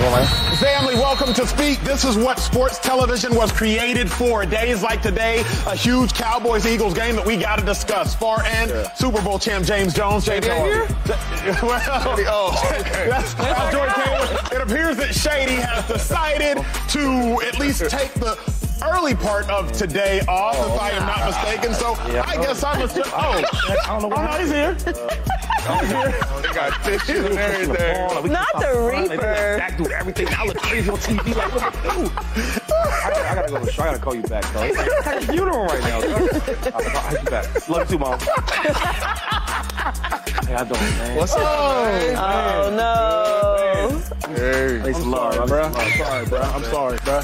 Family, welcome to Speak. This is what sports television was created for. Days like today, a huge Cowboys Eagles game that we got to discuss. Far end, yeah. Super Bowl champ James Jones. James, how are well, oh, okay. that's, that's Jordan Taylor. It appears that Shady has decided to at least take the early part of today off, oh, if I am not mistaken. So yeah. I guess I'm a. Oh, I don't know. Oh, no, he's here. Uh, he's here. They got tissues and everything. Not the Reaper. Back through everything. I look crazy on TV. Like, what I, I gotta go to the show. I gotta call you back, though. It's like, it's a funeral right now. I'll you back. Love you too, mom. Hey, I don't, man. What's up, oh, man? Oh, no. Hey. Hey, some love, bro. I'm sorry, bro. I'm sorry, bro.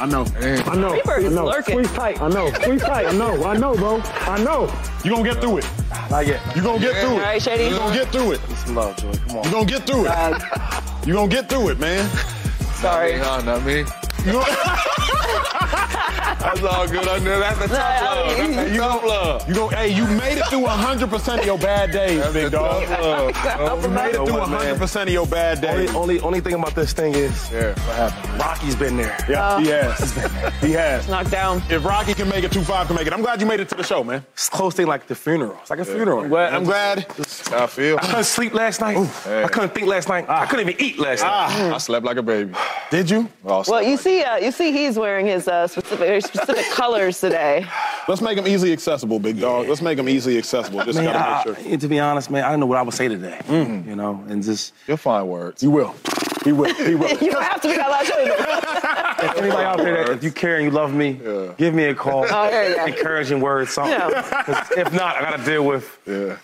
I know. I know. Reaper I know. lurking. Squeeze tight. I know. Squeeze tight. I know. I know, bro. I know. You gonna get through it. Not yet. You gonna get yeah. through it. All right, Shady. You gonna get through it. Some love, Joy. Come on. You gonna get through it. You gonna get through it, man. Sorry. Not me, not me. That's all good. I know that's the tough love. That's you tough love. You go, hey, you made it through 100% of your bad days, that's big dog. You made it through 100% of your bad days. Only, only, only thing about this thing is, yeah. what happened? Rocky's been there. Yeah, uh, he has. he has. Knocked down. If Rocky can make it, 2-5 can make it. I'm glad you made it to the show, man. It's close thing like the funeral. It's like a yeah. funeral. I'm glad. I'm glad. I feel. I couldn't sleep last night. Hey. I couldn't think last night. Ah. I couldn't even eat last ah. night. I slept like a baby. Did you? Well, you like see, uh, you see, he's wearing his uh, specific, specific colors today. Let's make them easily accessible, big dog. Let's make them easily accessible. Just man, gotta make sure. to be honest, man, I don't know what I would say today. Mm. You know, and just you'll find words. You will. He will. He will. you don't have to be that loud. if anybody out there that if you care and you love me, yeah. give me a call. Oh, yeah, yeah. Encouraging words, something. Yeah. If not, I gotta deal with yeah.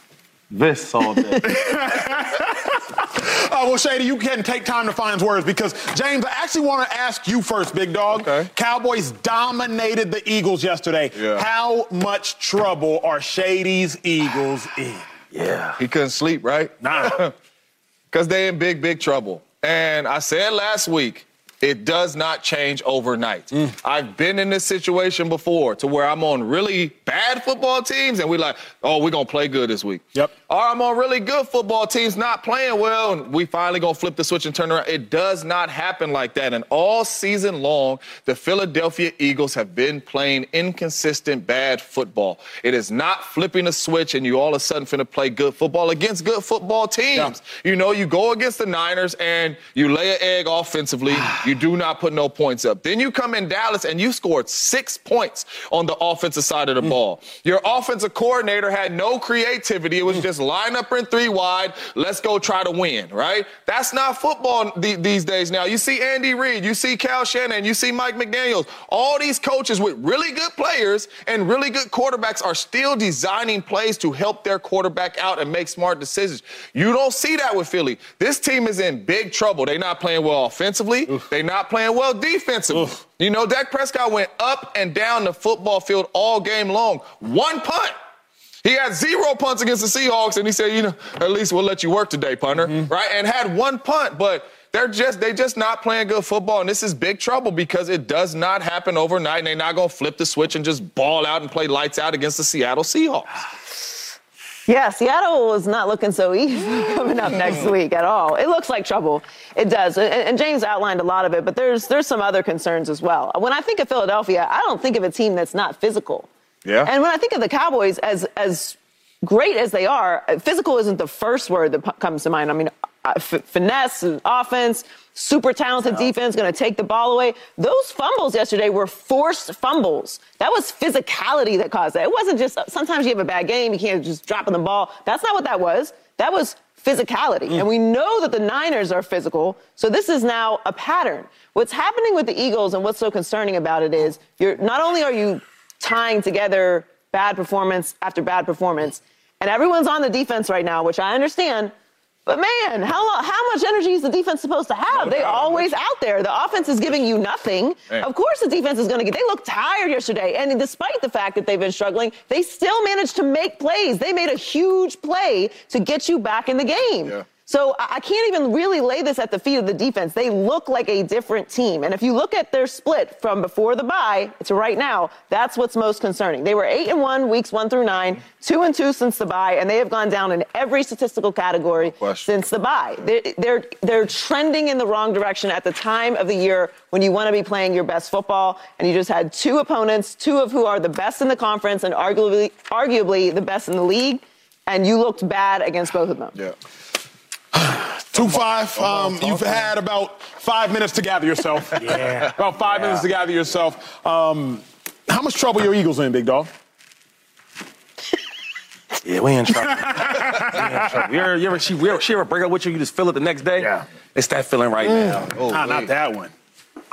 This all day. Uh, well, Shady, you can take time to find words because, James, I actually want to ask you first, big dog. Okay. Cowboys dominated the Eagles yesterday. Yeah. How much trouble are Shady's Eagles in? Yeah. He couldn't sleep, right? Nah. Because they in big, big trouble. And I said last week, it does not change overnight. Mm. I've been in this situation before to where I'm on really bad football teams and we're like, oh, we're going to play good this week. Yep. Or I'm on really good football teams not playing well and we finally going to flip the switch and turn around. It does not happen like that. And all season long, the Philadelphia Eagles have been playing inconsistent bad football. It is not flipping a switch and you all of a sudden finna play good football against good football teams. Yeah. You know, you go against the Niners and you lay an egg offensively. You do not put no points up. Then you come in Dallas and you scored six points on the offensive side of the mm. ball. Your offensive coordinator had no creativity. It was mm. just line up in three wide. Let's go try to win, right? That's not football these days now. You see Andy Reid, you see Kyle Shanahan, you see Mike McDaniels. All these coaches with really good players and really good quarterbacks are still designing plays to help their quarterback out and make smart decisions. You don't see that with Philly. This team is in big trouble. They're not playing well offensively. They're they're not playing well defensively. Oof. You know, Dak Prescott went up and down the football field all game long. One punt. He had zero punts against the Seahawks, and he said, you know, at least we'll let you work today, punter, mm-hmm. right? And had one punt, but they're just they just not playing good football, and this is big trouble because it does not happen overnight, and they're not gonna flip the switch and just ball out and play lights out against the Seattle Seahawks. Yeah, Seattle is not looking so easy coming up next week at all. It looks like trouble. It does. And, and, James outlined a lot of it, but there's there's some other concerns as well. When I think of Philadelphia, I don't think of a team that's not physical. Yeah. And when I think of the Cowboys as as great as they are, physical isn't the first word that p- comes to mind. I mean, uh, f- finesse, and offense, super talented yeah. defense, going to take the ball away. Those fumbles yesterday were forced fumbles. That was physicality that caused that. It wasn't just sometimes you have a bad game, you can't just drop in the ball. That's not what that was. That was physicality. Mm. And we know that the Niners are physical, so this is now a pattern. What's happening with the Eagles and what's so concerning about it is you're not only are you tying together bad performance after bad performance, and everyone's on the defense right now, which I understand, but man, how how much energy is the defense supposed to have? No they always out there. The offense is giving you nothing. Man. Of course, the defense is going to get. They looked tired yesterday, and despite the fact that they've been struggling, they still managed to make plays. They made a huge play to get you back in the game. Yeah. So I can't even really lay this at the feet of the defense. They look like a different team. And if you look at their split from before the bye to right now, that's what's most concerning. They were 8 and 1 weeks 1 through 9, 2 and 2 since the bye, and they have gone down in every statistical category no since the bye. They're, they're, they're trending in the wrong direction at the time of the year when you want to be playing your best football, and you just had two opponents, two of who are the best in the conference and arguably, arguably the best in the league, and you looked bad against both of them. Yeah. Two five. Um, you've had about five minutes to gather yourself. Yeah. About five Yeah. minutes to gather yourself. Um, how much trouble your Eagles in, big dog? Yeah, we in trouble. we in trouble. You ever, you ever, she, you ever, she ever break up with you, you just feel it the next day? Yeah. It's that feeling right now. Nah, not that one.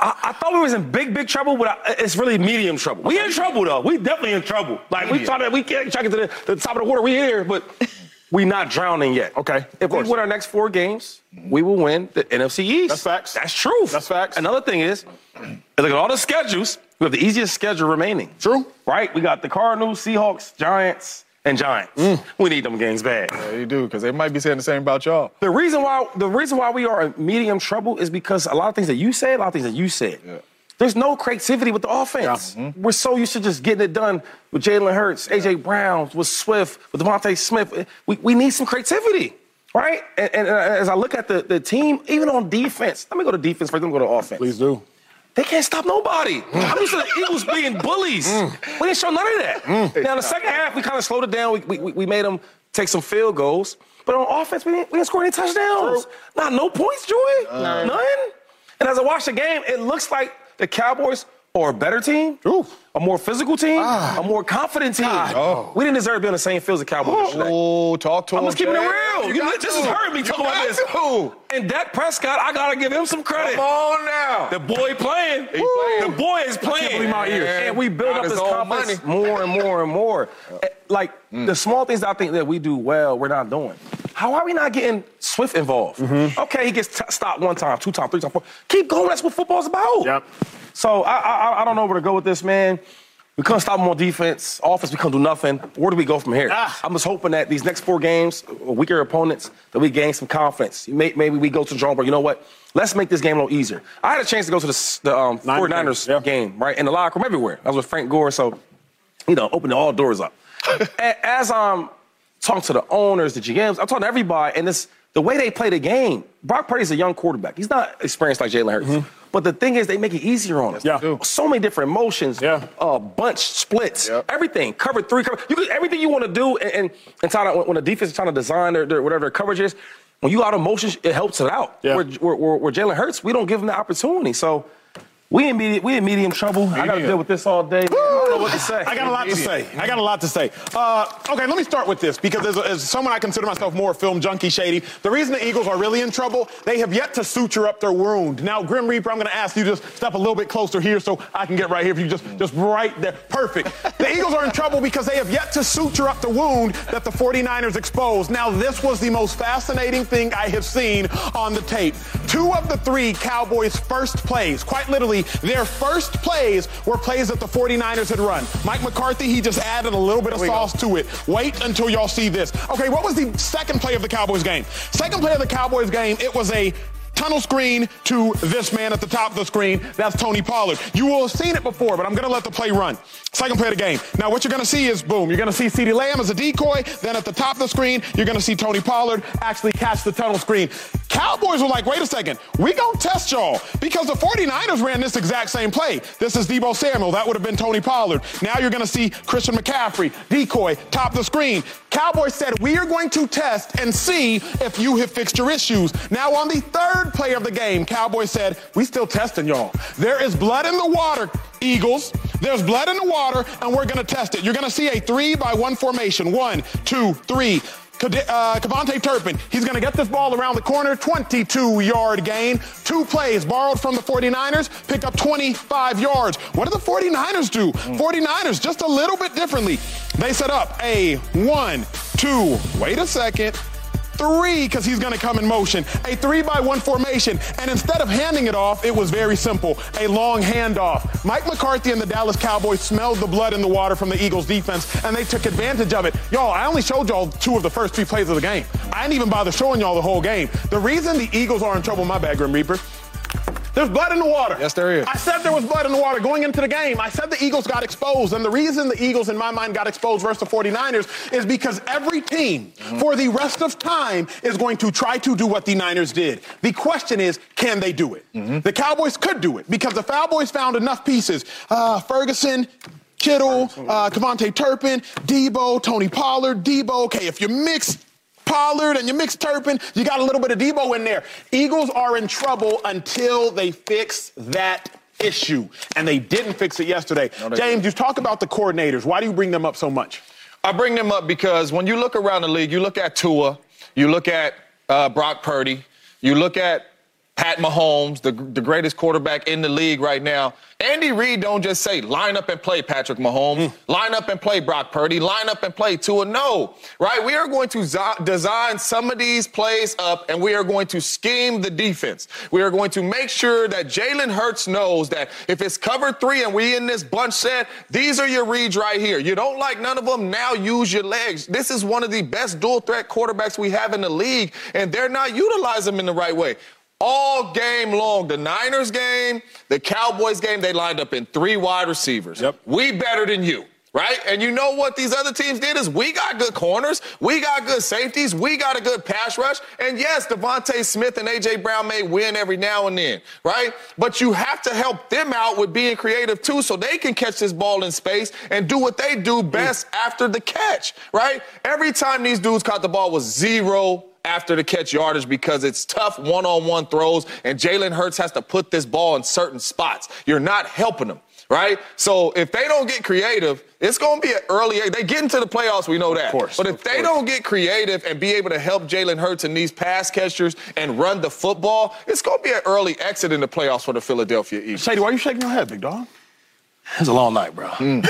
I, I thought we was in big, big trouble, but I, it's really medium trouble. We in trouble though. We definitely in trouble. Like we try to, we can't try to get to the, the top of the water. We here, but we not drowning yet. Okay, If we win our next four games, we will win the NFC East. That's facts. That's true. That's facts. Another thing is, look at all the schedules. We have the easiest schedule remaining. True. Right? We got the Cardinals, Seahawks, Giants, and Giants. Mm. We need them games bad. Yeah, you do, because they might be saying the same about y'all. The reason why the reason why we are in medium trouble is because a lot of things that you said, a lot of things that you said. There's no creativity with the offense. Mm-hmm. We're so used to just getting it done with Jalen Hurts, AJ Brown, with Swift, with DeVonta Smith. We, we need some creativity, right? And, and uh, as I look at the, the team, even on defense, let me go to defense first, then go to offense. Please do. They can't stop nobody. I'm used to the Eagles being bullies. Mm. We didn't show none of that. Mm. Now, in the second half, we kind of slowed it down. We, we, we made them take some field goals. But on offense, we didn't, we didn't score any touchdowns. Not no points, Joy. None. And as I watch the game, it looks like the Cowboys are a better team, a more physical team, ah. a more confident team. Ah. Oh. We didn't deserve to be on the same field as the Cowboys oh. yesterday. Oh, talk to him. I'm him. just keeping it real. You You- got this to. is hurting me You talking about this. to. And Dak Prescott, I gotta give him some credit. Come on now. The boy playing. He playing. The boy is playing. believe my ears. And we build Got up his his own confidence money. more and more and more. Eh, Like the mm. small things I think that we do well, we're not doing. How are we not getting Swift involved? Okay, he gets t- stopped one time, two times, three times, four. Keep going. That's what football's about. Yep. So I, I I don't know where to go with this, man. We couldn't stop him on defense. Offense, we couldn't do nothing. Where do we go from here? Ah. I'm just hoping that these next four games, weaker opponents, that we gain some confidence. May- Maybe we go to the drawing board. You know what? Let's make this game a little easier. I had a chance to go to the, the um, Niners 49ers game, yeah. game, right? In the locker room, everywhere. I was with Frank Gore, so, you know, opening all doors up. As I'm talking to the owners, the GMs, I'm talking to everybody, and it's the way they play the game. Brock Purdy's a young quarterback. He's not experienced like Jalen Hurts. But the thing is, they make it easier on us. Yeah. So many different motions. Yeah. Uh, bunch splits. Yep. Everything. Cover three. Cover. You can, everything you want to do, and, and, and try to, when- when the defense is trying to design their, their whatever their coverage is, when you out of motion, it helps it out. Yeah. Where, where, where, where Jalen Hurts, we don't give him the opportunity. So we in medium, we in medium trouble. I got to deal with this all day. Man. I don't know what to say. I got a lot to say. I got a lot to say. Uh, okay, let me start with this because as, as someone I consider myself more film junkie, Shady, the reason the Eagles are really in trouble, they have yet to suture up their wound. Now, Grim Reaper, I'm going to ask you to just step a little bit closer here so I can get right here. If you just, just right there. Perfect. The Eagles are in trouble because they have yet to suture up the wound that the 49ers exposed. Now, this was the most fascinating thing I have seen on the tape. Two of the three Cowboys' first plays, quite literally, their first plays were plays that the 49ers had run. Mike McCarthy, he just added a little bit of sauce to it. Wait until y'all see this. Okay, what was the second play of the Cowboys game? Second play of the Cowboys game, it was a tunnel screen to this man at the top of the screen. That's Tony Pollard. You will have seen it before, but I'm going to let the play run. Second play of the game. Now, what you're going to see is boom. You're going to see CeeDee Lamb as a decoy. Then at the top of the screen, you're going to see Tony Pollard actually catch the tunnel screen. Cowboys were like, wait a second, we to test y'all because the 49ers ran this exact same play. This is Deebo Samuel. That would have been Tony Pollard. Now you're to see Christian McCaffrey, decoy, top the screen. Cowboys said, we are going to test and see if you have fixed your issues. Now on the third play of the game, Cowboys said, we still testing y'all. There is blood in the water, Eagles. There's blood in the water, and we're to test it. You're to see a three by one formation. One, two, three. Uh, Turpin, he's going to get this ball around the corner, 22 yard gain. Two plays borrowed from the 49ers, pick up 25 yards. What do the 49ers do? 49ers just a little bit differently. They set up a one, two, wait a second, three because he's going to come in motion. A three by one formation. And instead of handing it off, it was very simple a long handoff. Mike McCarthy and the Dallas Cowboys smelled the blood in the water from the Eagles defense, and they took advantage of it. Y'all, I only showed y'all two of the first three plays of the game. I didn't even bother showing y'all the whole game. The reason the Eagles are in trouble, my bad, Grim Reaper, there's blood in the water. Yes, there is. I said there was blood in the water going into the game. I said the Eagles got exposed. And the reason the Eagles, in my mind, got exposed versus the 49ers is because every team mm-hmm. for the rest of time is going to try to do what the Niners did. The question is, can they do it? Mm-hmm. The Cowboys could do it because the Cowboys found enough pieces. Uh, Ferguson, Kittle, uh, Turpin, Deebo, Tony Pollard, Deebo. Okay, if you mix Pollard and you mix Turpin, you got a little bit of Deebo in there. Eagles are in trouble until they fix that issue. And they didn't fix it yesterday. No, James, you talk about the coordinators. Why do you bring them up so much? I bring them up because when you look around the league, you look at Tua, you look at uh, Brock Purdy, you look at Pat Mahomes, the, the greatest quarterback in the league right now. Andy Reid don't just say line up and play Patrick Mahomes, mm. line up and play Brock Purdy, line up and play Tua. No, right? We are going to z- design some of these plays up, and we are going to scheme the defense. We are going to make sure that Jalen Hurts knows that if it's cover three and we in this bunch set, these are your reads right here. You don't like none of them, now use your legs. This is one of the best dual threat quarterbacks we have in the league, and they're not utilizing them in the right way all game long. The Niners game, the Cowboys game, they lined up in three wide receivers. Yep. We better than you. Right? And you know what these other teams did is we got good corners, we got good safeties, we got a good pass rush. And yes, DeVonta Smith and AJ Brown may win every now and then, right? But you have to help them out with being creative too so they can catch this ball in space and do what they do best mm. after the catch, right? Every time these dudes caught the ball was zero after the catch yardage because it's tough one on one throws, and Jalen Hurts has to put this ball in certain spots. You're not helping them, right? So if they don't get creative, it's going to be an early. They get into the playoffs, we know that. Of course. But if they course. don't get creative and be able to help Jalen Hurts and these pass catchers and run the football, it's going to be an early exit in the playoffs for the Philadelphia Eagles. Shady, why are you shaking your head, big dog? It was a long night, bro. Mm.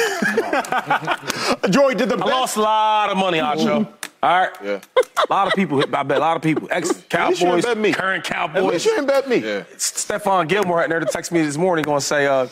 Joy did the best. I lost a lot of money, Acho. All right. Yeah. A lot of people. I bet a lot of people. Ex Cowboys, current Cowboys. At least you didn't bet me. Yeah. Stephon Gilmore had there to text me this morning, going to say, uh,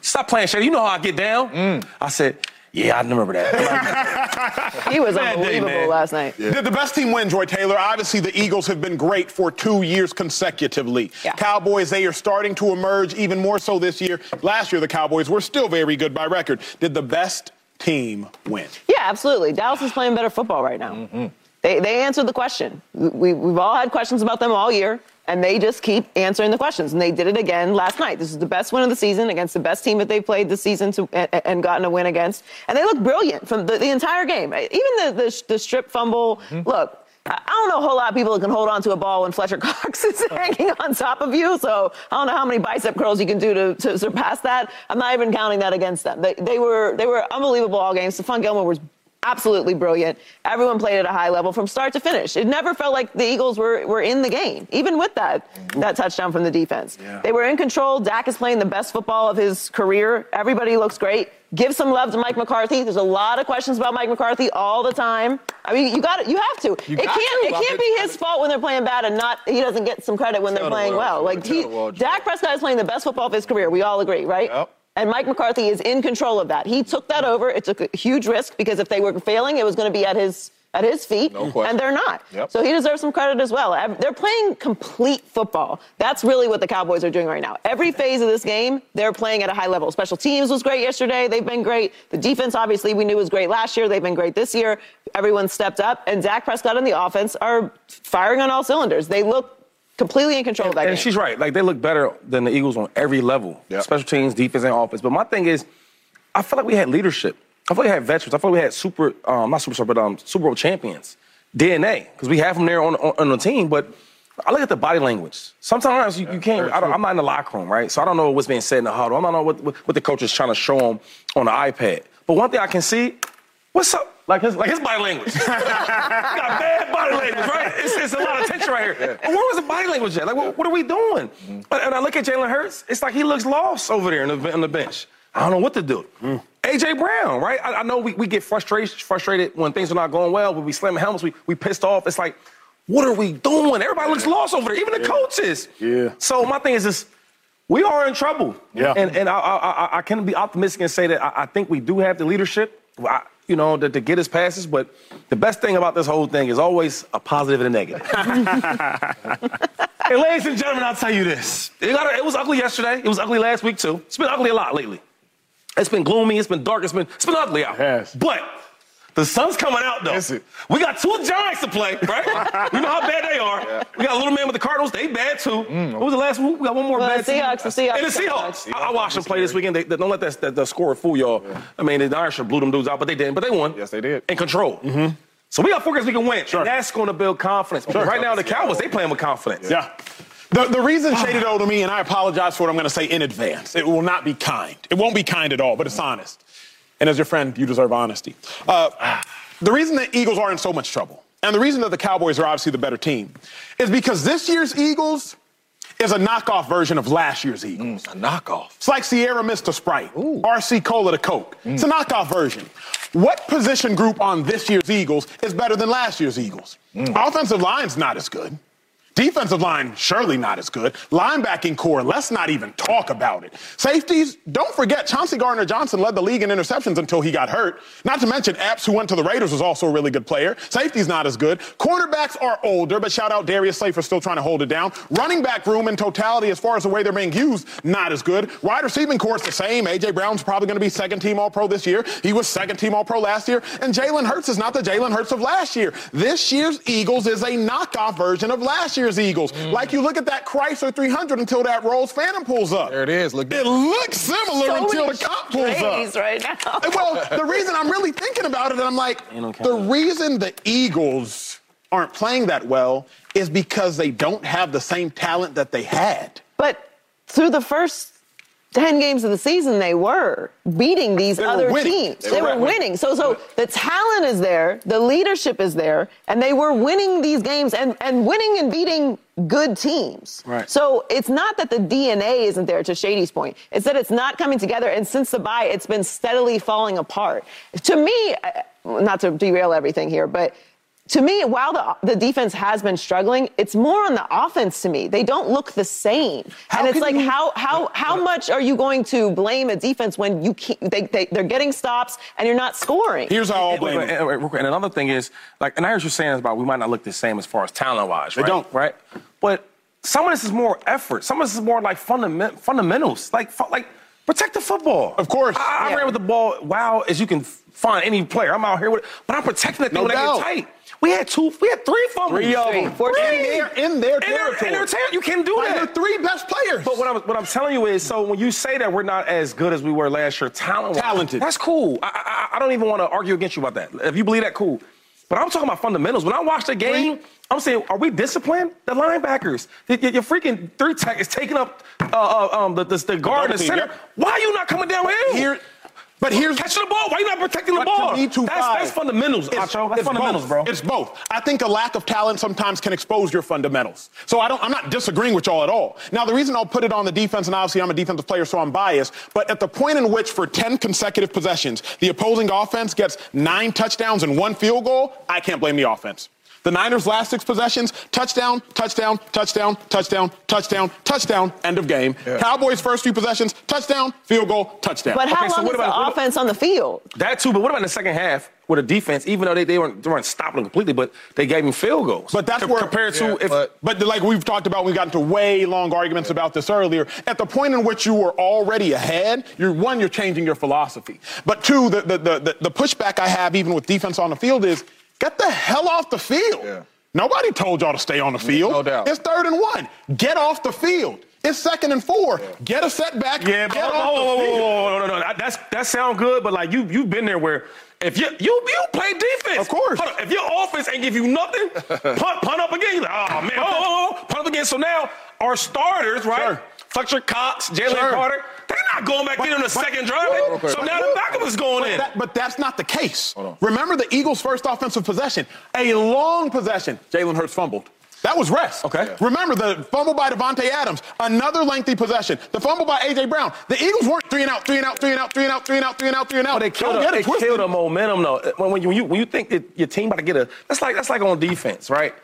"Stop playing shady. You know how I get down." Mm. I said. Yeah, I remember that. he was unbelievable day, last night. Yeah. Did the best team win, Joy Taylor? Obviously, the Eagles have been great for two years consecutively. Yeah. Cowboys, they are starting to emerge even more so this year. Last year, the Cowboys were still very good by record. Did the best team win? Yeah, absolutely. Dallas is playing better football right now. Mm-hmm. They, they answered the question. We, we've all had questions about them all year and they just keep answering the questions. And they did it again last night. This is the best win of the season against the best team that they played this season to, and, and, gotten a win against. And they look brilliant from the, the entire game. Even the, the, the strip fumble. Mm-hmm. Look, I don't know a whole lot of people that can hold on to a ball when Fletcher Cox is hanging on top of you. So I don't know how many bicep curls you can do to, to surpass that. I'm not even counting that against them. They, they were they were unbelievable all games. Stephon Gilmore was absolutely brilliant. Everyone played at a high level from start to finish. It never felt like the Eagles were, were in the game, even with that, that touchdown from the defense. Yeah. They were in control. Dak is playing the best football of his career. Everybody looks great. Give some love to Mike McCarthy. There's a lot of questions about Mike McCarthy all the time. I mean, you got. You have to. You it can't. To. It can't be his fault when they're playing bad and not he doesn't get some credit when they're playing well. Like he, Dak Prescott is playing the best football of his career. We all agree, right? Yep. And Mike McCarthy is in control of that. He took that over. It took a huge risk because if they were failing, it was going to be at his at his feet, no and they're not. Yep. So he deserves some credit as well. They're playing complete football. That's really what the Cowboys are doing right now. Every phase of this game, they're playing at a high level. Special teams was great yesterday. They've been great. The defense, obviously, we knew was great last year. They've been great this year. Everyone stepped up, and Dak Prescott and the offense are firing on all cylinders. They look completely in control and, of that and game. she's right. Like they look better than the Eagles on every level. Yep. Special teams, defense, and offense. But my thing is, I feel like we had leadership. I thought we had veterans. I thought we had super, um, not super, but um, Super Bowl champions. DNA, because we have them there on, on, on the team. But I look at the body language. Sometimes you, you can't. I am not in the locker room, right? So I don't know what's being said in the huddle. I don't know what, what, what the coach is trying to show them on the iPad. But one thing I can see, what's up? Like his, like his body language. got bad body language, right? It's, it's, a lot of tension right here. Yeah. But where was the body language at? Like, what, what are we doing? Mm-hmm. And I look at Jalen Hurts, it's like he looks lost over there on the, on the bench. I don't know what to do. Mm. AJ Brown, right? I, I know we, we get frustrated frustrated when things are not going well, when we slam helmets, we, we pissed off. It's like, what are we doing? Everybody looks lost over there, even the coaches. Yeah. So my thing is this. We are in trouble. Yeah. And and I I, I, I can be optimistic and say that I, I think we do have the leadership. I, you know, to, to get us past this, but the best thing about this whole thing is always a positive and a negative. and ladies and gentlemen, I'll tell you this. It, got, it was ugly yesterday. It was ugly last week too. It's been ugly a lot lately. It's been gloomy. It's been dark. It's been it's been ugly out. Yes. But the sun's coming out though. Is it? We got two Giants to play, right? you know how bad they are. We got a little man with the Cardinals. They bad too. What was the last one? We got one more Well, bad the team. Seahawks, the Seahawks. And the Seahawks. I, I watched them play this weekend. They, they- don't let that, that, that score fool y'all. I mean, the Irish should blew them dudes out, but they didn't. But they won. Yes, they did. In control. Mm-hmm. So we got four games we can win. And that's going to build confidence. Sure. Right now, the Cowboys, they playing with confidence. Yeah. The, the reason ah. shaded though to me, and I apologize for what I'm going to say in advance, it will not be kind. It won't be kind at all, but it's honest. And as your friend, you deserve honesty. Uh, the reason the Eagles are in so much trouble, and the reason that the Cowboys are obviously the better team, is because this year's Eagles is a knockoff version of last year's Eagles. Mm, a knockoff. It's like Sierra Mist to Sprite, RC Cola to Coke. It's a mm. knockoff version. What position group on this year's Eagles is better than last year's Eagles? Mm. Offensive line's not as good. Defensive line, surely not as good. Linebacking core, let's not even talk about it. Safeties, don't forget, Chauncey Gardner Johnson led the league in interceptions until he got hurt. Not to mention, Epps, who went to the Raiders, was also a really good player. Safety's not as good. Cornerbacks are older, but shout out Darius Slay for still trying to hold it down. Running back room in totality, as far as the way they're being used, not as good. Wide receiving core is the same. A.J. Brown's probably going to be second team All Pro this year. He was second team All Pro last year. And Jalen Hurts is not the Jalen Hurts of last year. This year's Eagles is a knockoff version of last year's Eagles. Mm. Like you look at that Chrysler 300 until that Rolls Phantom pulls up. There it is. Look It looks similar So until the cop pulls strays up. right now. Well, the reason I'm really thinking about it, and I'm like, the reason the Eagles aren't playing that well is because they don't have the same talent that they had. But through the first 10 games of the season, they were beating these They other teams. They They, were were winning. So, so the talent is there, the leadership is there, and they were winning these games and, and winning and beating good teams. Right. So it's not that the DNA isn't there, to Shady's point. It's that it's not coming together. And since the bye, it's been steadily falling apart. To me, not to derail everything here, but to me, while the, the defense has been struggling, it's more on the offense to me. They don't look the same. How and it's like, you- how, how, how much are you going to blame a defense when you can't, they, they, they're getting stops and you're not scoring? Here's how I'll And, blame wait, it. wait, wait, and another thing is, like, and I heard you saying about we might not look the same as far as talent wise, right? They don't. Right? But some of this is more effort. Some of this is more like fundament, fundamentals. Like, fu- like protect the football. Of course. I, I Yeah. ran with the ball wow as you can find any player. I'm out here with it, but I'm protecting that thing No when I doubt. get tight. We had two, we had three fumbles. Three of Three. them. In their, in their In their, territory. in their ter- you can do By that. their three best players. But what I'm, what I'm telling you is, so when you say that we're not as good as we were last year, talent Talented. that's cool. I, I, I don't even want to argue against you about that. If you believe that, cool. But I'm talking about fundamentals. When I watch the game, I'm saying, are we disciplined? The linebackers, the, your, your freaking three tech is taking up uh, uh, um, the, the, the guard in double the center. yep. Why are you not coming downhill? Here, but here's catching the ball. Why are you not protecting the ball? to me, two that's, that's fundamentals, Acho. That's fundamentals, both. bro. It's both. I think a lack of talent sometimes can expose your fundamentals. So I don't. I'm not disagreeing with y'all at all. Now the reason I'll put it on the defense, and obviously I'm a defensive player, so I'm biased. But at the point in which, for 10 consecutive possessions, the opposing offense gets nine touchdowns and one field goal, I can't blame the offense. The Niners' last six possessions, touchdown, touchdown, touchdown, touchdown, touchdown, touchdown, end of game. Cowboys' first few possessions, touchdown, field goal, touchdown. but how Okay, so long what is about- the what- offense on the field? that too, but what about in the second half with a defense? Even though they, they weren't they weren't stopping them completely, but they gave him field goals. But that's Com- where compared to Yeah, if but- But like we've talked about, we've gotten to way long arguments about this earlier. At the point in which you were already ahead, you're one, you're changing your philosophy. But two, the the the, the, the pushback I have even with defense on the field is get the hell off the field. Yeah. Nobody told y'all to stay on the field. no doubt. It's third and one. Get off the field. It's second and four. Get a setback. Yeah, get oh, off oh, the oh, field. oh, oh, no, no, no. That's that sound good, but like you you've been there where if you you you play defense, Of course. Hold if your offense ain't give you nothing, punt punt up again. You're like, oh man, oh, oh, oh, punt up again. So now our starters, right? Sure. Fletcher Cox, Jalen Sure. Carter, they're not going back in on the second drive. But- They- so now the backup is going in. That- but that's not the case. Remember the Eagles' first offensive possession, a long possession. Jalen Hurts fumbled. That was rest. Okay. Yeah. Remember the fumble by Devontae Adams, another lengthy possession. The fumble by AJ Brown. The Eagles weren't three and out, three and out, three and out, three and out, three and out, three and out, three and out. But they killed, Don't the, get it they twisted. killed the momentum though. When, when you when you think that your team about to get a that's like that's like on defense, right?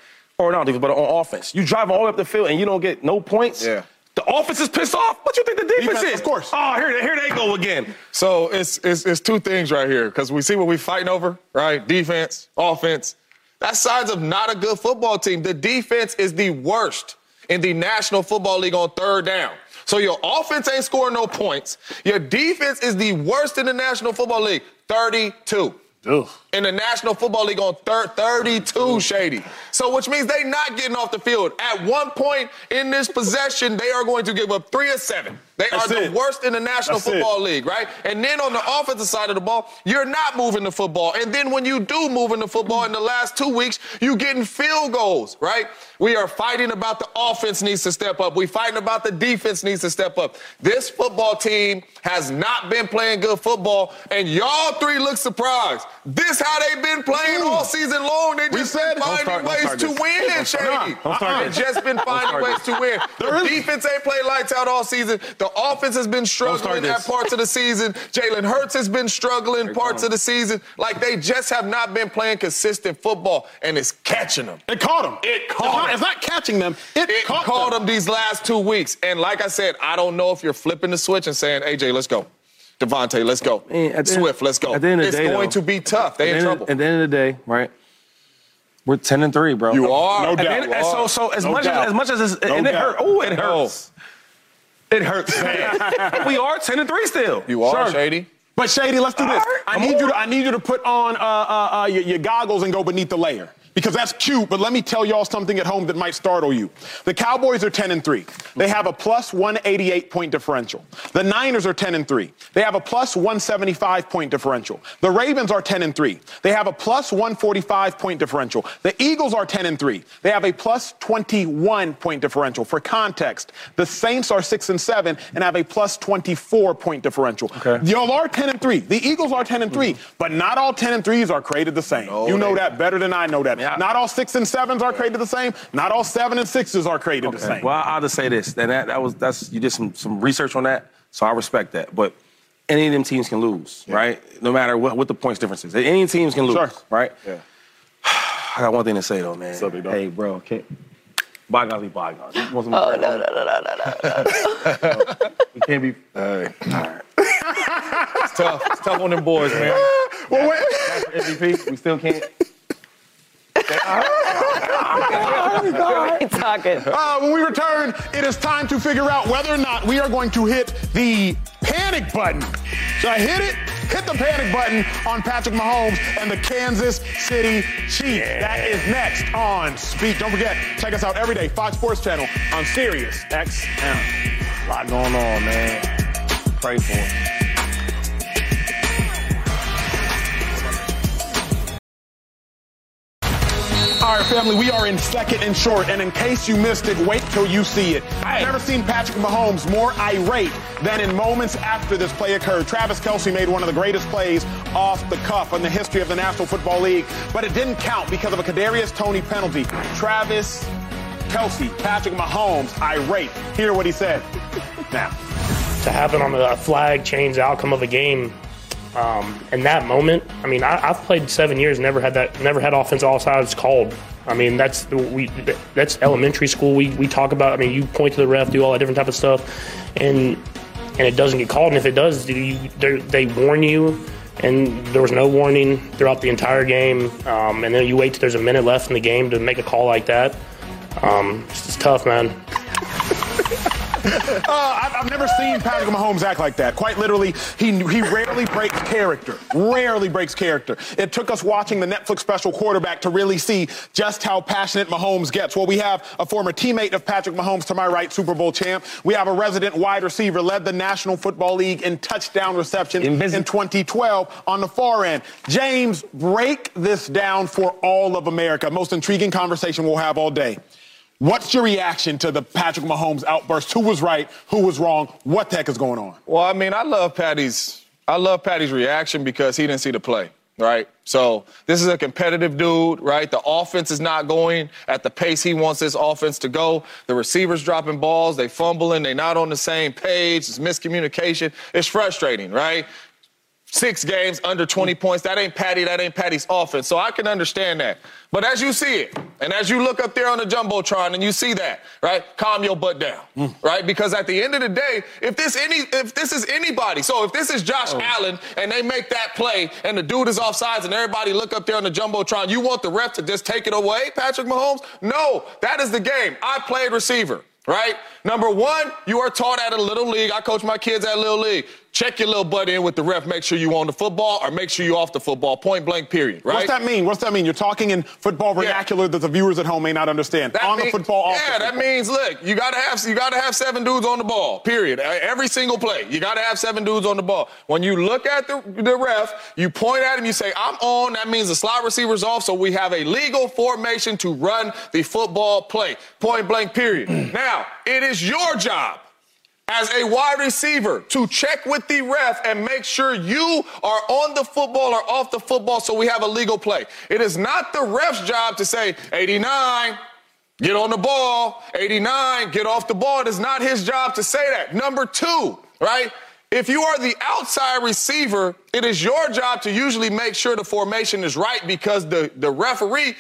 or not defense, but on offense. You drive all the way up the field and you don't get no points. Yeah. The offense is pissed off. What you think the defense, Defense, is? of course. Oh, here, here they go again. So it's, it's, it's two things right here because we see what we're fighting over, right? Defense, offense. That's signs of not a good football team. The defense is the worst in the National Football League on third down. So your offense ain't scoring no points. Your defense is the worst in the National Football League, 32. Ugh. In the National Football League on thir- 32, Shady. So, which means they're not getting off the field. At one point in this possession, they are going to give up three or seven. They That's are the it. worst in the National That's it. Football League, right? And then on the offensive side of the ball, you're not moving the football. And then when you do move in the football in the last two weeks, you getting field goals, right? We are fighting about the offense needs to step up. We're fighting about the defense needs to step up. This football team has not been playing good football, and y'all three look surprised. This how they've been playing all season long. They just said- been finding start- ways to this. win, Shady. Don't start They've just been finding ways to win. The defense ain't played lights out all season. The offense has been struggling at parts of the season. Jalen Hurts has been struggling parts of the season. Like they just have not been playing consistent football, and it's catching them. It caught him. It caught it's not, him. It's not catching them. It, It caught, caught them. them these last two weeks. And like I said, I don't know if you're flipping the switch and saying, AJ, let's go. DeVonta, let's go. Man, at the end- Swift, let's go. at the end of the it's day, going though, to be tough. They in At the end- trouble. At the end of the day, right? We're ten and three, bro. You are. no doubt. end- And, and so, so as No much doubt. as as much as it's, No and it doubt. hurt. Oh, it No. hurts. It hurts. we are ten and three still. You are, Sure. Shady. But Shady, let's do this. All right, I need you to I need you to put on uh, uh, uh, your, your goggles and go beneath the layer. Because that's cute, but let me tell y'all something at home that might startle you. The Cowboys are 10 and 3. They have a plus 188 point differential. The Niners are 10 and 3. They have a plus 175 point differential. The Ravens are 10 and 3. They have a plus 145 point differential. The Eagles are 10 and 3. They have a plus 21 point differential. For context, the Saints are 6 and 7 and have a plus 24 point differential. Okay. Y'all are 10 and 3. The Eagles are 10 and 3, mm-hmm. but not all 10 and 3s are created the same. you know that better than I know that. Yeah. Not all 6 and 7s are created the same. Not all 7 and 6s are created the same. Well, I'll just say this. That, that that was that's you did some some research on that, so I respect that. But any of them teams can lose, right? No matter what, what the points difference is. Any teams can lose, Sure. right? Yeah. I got one thing to say though, man. up, hey, bro, can't bygones be bygones. You want some Oh, credit? no, no, no, no, no, no. We can't be. Hey. it's tough. It's tough on them boys, man. well, wait. MVP, we still can't. Keep talking. Uh, when we return, it is time to figure out whether or not we are going to hit the panic button. So I hit it? Hit the panic button on Patrick Mahomes and the Kansas City Chiefs. That is next on Speak. Don't forget, check us out every day, Fox Sports Channel on Sirius XM. A lot going on, man. Pray for him. All right, family, we are in second and short, and in case you missed it, wait till you see it. I've never seen Patrick Mahomes more irate than in moments after this play occurred. Travis Kelce made one of the greatest plays off the cuff in the history of the National Football League, but it didn't count because of a Kadarius Toney penalty. Travis Kelce, Patrick Mahomes, irate. Hear what he said. Now, to happen on a flag change the outcome of a game. Um, in that moment, I mean, I, I've played seven years, never had that, never had offense all sides called. I mean, that's we, that's elementary school. We, we talk about. I mean, you point to the ref, do all that different type of stuff, and and it doesn't get called. And if it does, do you, they- warn you. And there was no warning throughout the entire game. Um, and then you wait till there's a minute left in the game to make a call like that. Um, it's tough, man. Uh, I've, I've never seen Patrick Mahomes act like that. Quite literally, he he rarely breaks character. Rarely breaks character. It took us watching the Netflix special quarterback to really see just how passionate Mahomes gets. Well, we have a former teammate of Patrick Mahomes to my right, Super Bowl champ. We have a resident wide receiver, led the National Football League in touchdown reception in Invisible. 2012 on the far end. James, break this down for all of America. Most intriguing conversation we'll have all day. What's your reaction to the Patrick Mahomes outburst? Who was right? Who was wrong? What the heck is going on? Well, I mean, I love Patty's. I love Patty's reaction because he didn't see the play, right? So this is a competitive dude, right? The offense is not going at the pace he wants this offense to go. The receivers dropping balls, they fumbling, they not on the same page. It's miscommunication. It's frustrating, right? Six games under 20 mm. points. That ain't Patty. That ain't Patty's offense. So I can understand that. But as you see it, and as you look up there on the jumbotron and you see that, right? Calm your butt down, mm. right? Because at the end of the day, if this any, if this is anybody, so if this is Josh oh. Allen and they make that play and the dude is offsides and everybody look up there on the jumbotron, you want the ref to just take it away, Patrick Mahomes? No, that is the game. I played receiver right? Number one, you are taught at a little league. I coach my kids at little league. Check your little butt in with the ref. Make sure you on the football or make sure you off the football. Point blank. Period. Right? What's that mean? What's that mean? You're talking in football vernacular that the viewers at home may not understand. That on mean- the football, off Yeah, the that means look, you gotta have you gotta have seven dudes on the ball. Period. Every single play, you gotta have seven dudes on the ball. When you look at the, the ref, you point at him, you say, "I'm on." That means the slot receiver's off, so we have a legal formation to run the football play. Point blank. Period. now, it is your job as a wide receiver to check with the ref and make sure you are on the football or off the football so we have a legal play. It is not the ref's job to say 89, get on the ball, 89, get off the ball. It is not his job to say that. Number two, right? If you are the outside receiver, it is your job to usually make sure the formation is right because the, the referee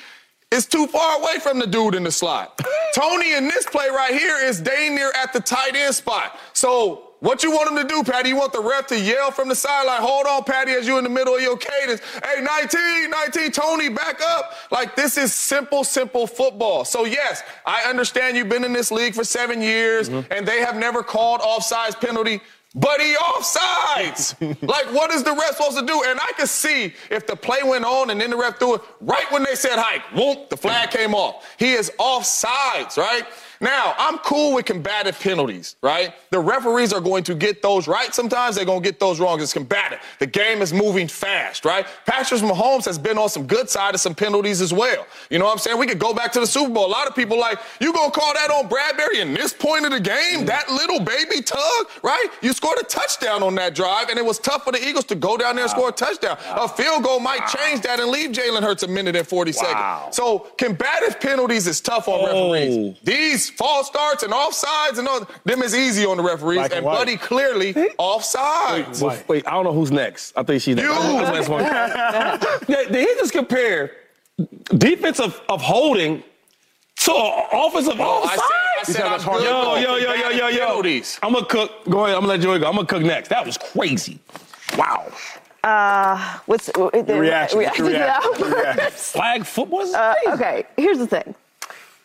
is too far away from the dude in the slot. Toney in this play right here is dang near at the tight end spot. So what you want him to do, Patty? You want the ref to yell from the sideline, hold on, Patty, as you're in the middle of your cadence. Hey, 19, 19, Toney, back up. Like this is simple, simple football. So yes, I understand you've been in this league for seven years mm-hmm. and they have never called offsides penalty. But he offsides. like, what is the ref supposed to do? And I could see if the play went on and then the ref threw it right when they said hike, whoop, the flag came off. He is offsides, right? Now, I'm cool with combative penalties, right? The referees are going to get those right. Sometimes they're going to get those wrong. It's combative. The game is moving fast, right? Patrick Mahomes has been on some good side of some penalties as well. You know what I'm saying? We could go back to the Super Bowl. A lot of people like, you gonna call that on Bradberry in this point of the game? That little baby tug, right? You scored a touchdown on that drive, and it was tough for the Eagles to go down there and score a touchdown. A field goal might change that and leave Jalen Hurts a minute and 40 seconds. So combative penalties is tough on oh. referees. These false starts and offsides and all them is easy on the referees. Black and and. Buddy clearly offsides. Well, wait, I don't know who's next. I think she's next. You. That's next one. Did did he just compare defensive of holding to offensive Oh, I said, I said I'm Yo, yo, yo, yo, yo, yo. penalties. I'm gonna cook. Go ahead. I'm gonna let Joey go. I'm gonna cook next. That was crazy. Wow. Uh, What's the reaction, what's your reaction, reaction? Flag football Uh, okay, here's the thing.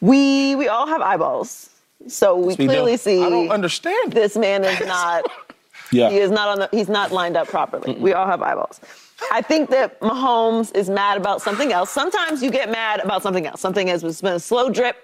We we all have eyeballs, so we we do. clearly see I don't understand. this man is not. Yeah. He is not on the. He's not lined up properly. We all have eyeballs. I think that Mahomes is mad about something else. Sometimes you get mad about something else. Something has been a slow drip,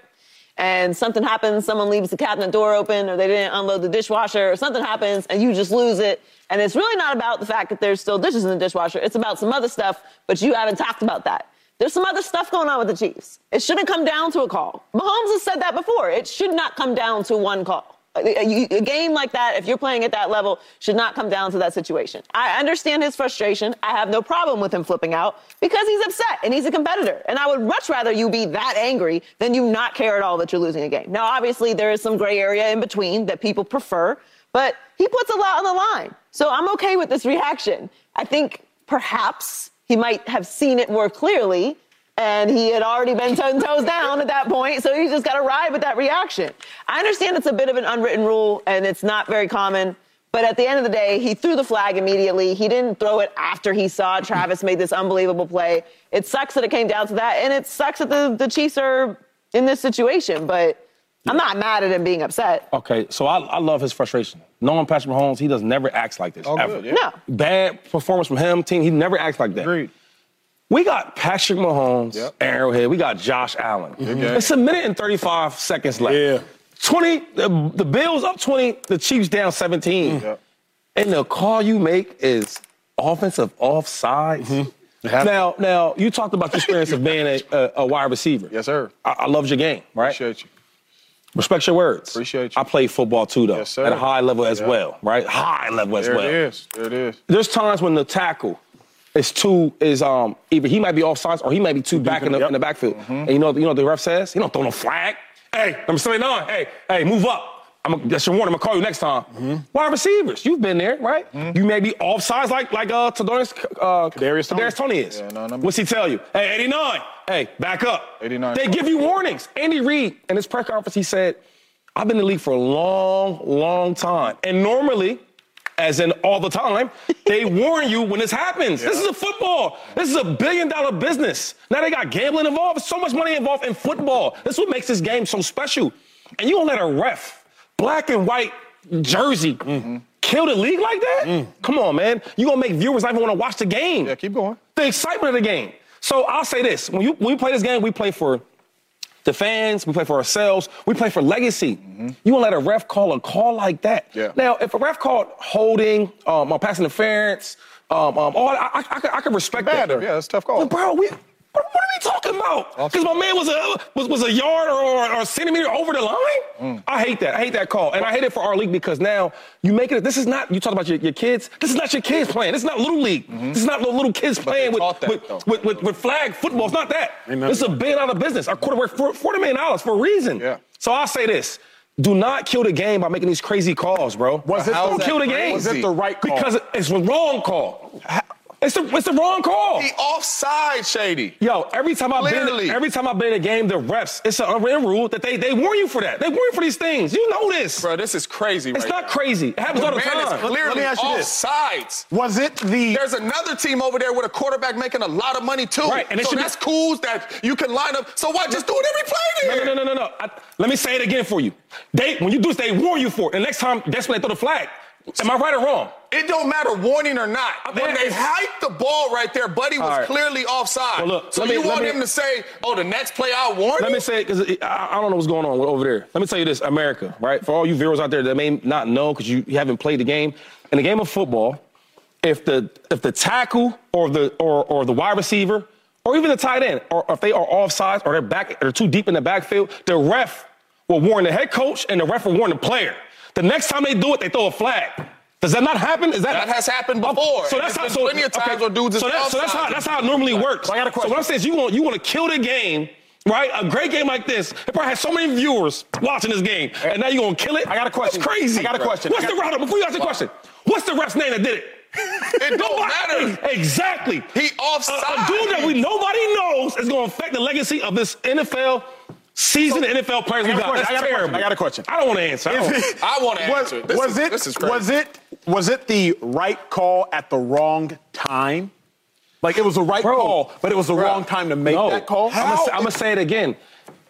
and something happens. Someone leaves the cabinet door open, or they didn't unload the dishwasher, or something happens, and you just lose it. And it's really not about the fact that there's still dishes in the dishwasher. It's about some other stuff, but you haven't talked about that. There's some other stuff going on with the Chiefs. It shouldn't come down to a call. Mahomes has said that before. It should not come down to one call. A, a- a game like that, if you're playing at that level, should not come down to that situation. I understand his frustration. I have no problem with him flipping out because he's upset and he's a competitor. And I would much rather you be that angry than you not care at all that you're losing a game. Now, obviously, there is some gray area in between that people prefer, but he puts a lot on the line. So I'm okay with this reaction. I think perhaps he might have seen it more clearly and he had already been 10 toes down at that point, so he just got to ride with that reaction. I understand it's a bit of an unwritten rule and it's not very common, but at the end of the day, he threw the flag immediately. He didn't throw it after he saw Travis made this unbelievable play. It sucks that it came down to that, and it sucks that the, the Chiefs are in this situation, but I'm not mad at him being upset. Okay, so I, I love his frustration. Knowing Patrick Mahomes, he does never acts like this. Oh, ever. good, yeah. No. Bad performance from him, team. He never acts like that. Agreed. We got Patrick Mahomes, Yep. Arrowhead. We got Josh Allen. It's a minute and 35 seconds left. Yeah. 20, the, the Bills up 20, the Chiefs down 17. Yep. And the call you make is offensive offsides. Mm-hmm. Now, now you talked about your experience of being a, a, a wide receiver. Yes, sir. I, I loved your game, right? Appreciate you. Respect your words. Appreciate you. I play football too, though, Yes, sir. at a high level as Yeah. well, right? High level as There well. it is. There it is. There's times when the tackle is too is um either he might be offsides or he might be too back in the, Yep. in the backfield. Mm-hmm. And you know you know what the ref says? He don't throw no flag. Hey, number 79, hey, hey, move up. I'm, that's your warning. I'm gonna call you next time. Mm-hmm. Wide receivers, you've been there, right? You may be offsides like like uh, Kadarius, uh, Kadarius Toney. Kadarius Toney is. Yeah, no, no. What's he tell you? Hey, 89. Hey, back up. 89. They give you warnings. Andy Reid in his press conference, he said, "I've been in the league for a long, long time, and normally." As in all the time, they warn you when this happens. This is a football. This is a billion dollar business. Now they got gambling involved. So much money involved in football. This is what makes this game so special. And you gonna let a ref, black and white jersey, kill the league like that? Come on, man. You gonna make viewers not even wanna watch the game. Yeah, keep going. The excitement of the game. So I'll say this: when you when we play this game, we play for the fans, we play for ourselves, we play for legacy. You won't let a ref call a call like that. Yeah. Now, if a ref called holding, um, or pass interference, um, um, all I, I, I, could- I can respect Bad, that. yeah, that's a tough call. But bro, we. What, what are we talking about? Oh. Because my man was a was, was a yard or, or a centimeter over the line. Mm. I hate that. I hate that call, and I hate it for our league because now you make it. This is not you talk about your, your kids. This is not your kids playing. This is not little league. Mm-hmm. This is not little, kids playing with, that, with, with, with, with flag football. It's not that. This is a billion dollar business. Our quarter worth for forty million dollars for a reason. Yeah. So I'll say this. Do not kill the game by making these crazy calls, bro. Was it How that kill the game? Was it the right call? Because it's the wrong call. It's the, it's the wrong call. He offside, Shady. Yo, every time I've Clearly. been, every time I've been in a game, the refs, it's an unwritten rule that they they warn you for that. They warn you for these things. You know this. Bro, this is crazy it's right not now. crazy. It happens all the Man is time. clearly Let me ask you this. offsides. Was it the There's another team over there with a quarterback making a lot of money too. Right, and it so should be- that's cool that you can line up. So why just do it every play No, there? no, no, no, no. I, let me say it again for you. They when you do this, they warn you for it. And next time, that's when they throw the flag. Am I right or wrong? It don't matter warning or not. When they hiked the ball right there, Buddy was right. clearly offside. Well, look, so me- you want me- him to say, "Oh, the next play I warn Let you"? me say because I, I don't know what's going on over there. Let me tell you this, America, right? For all you viewers out there that may not know because you, you haven't played the game, in the game of football, if the if the tackle or the or, or the wide receiver or even the tight end, or if they are offsides or they're back, they're too deep in the backfield, the ref will warn the head coach and the ref will warn the player. The next time they do it, they throw a flag. Does that not happen? Is that That has happened before. So that's how. So, plenty of times where dudes so, that, so that's how that's how it normally works. I got a question. So what I'm saying is, you want you want to kill the game, right? A great game like this, it probably has so many viewers watching this game, and now you're gonna kill it. I got a question. That's crazy. I got a question. What's got- the route? Before you ask the question, what's the ref's name that did it? It don't matter. Exactly. He A, offside. a dude that we nobody knows is going to affect the legacy of this NFL season. NFL players I we got a question. That's I got a question. terrible. I got a question. I don't want to answer. I I want to was, answer it. This was is, it This is crazy. was it was it the right call at the wrong time? Like it was the right Bro. call, but it was the wrong time to make no. that call. I'm gonna say it again.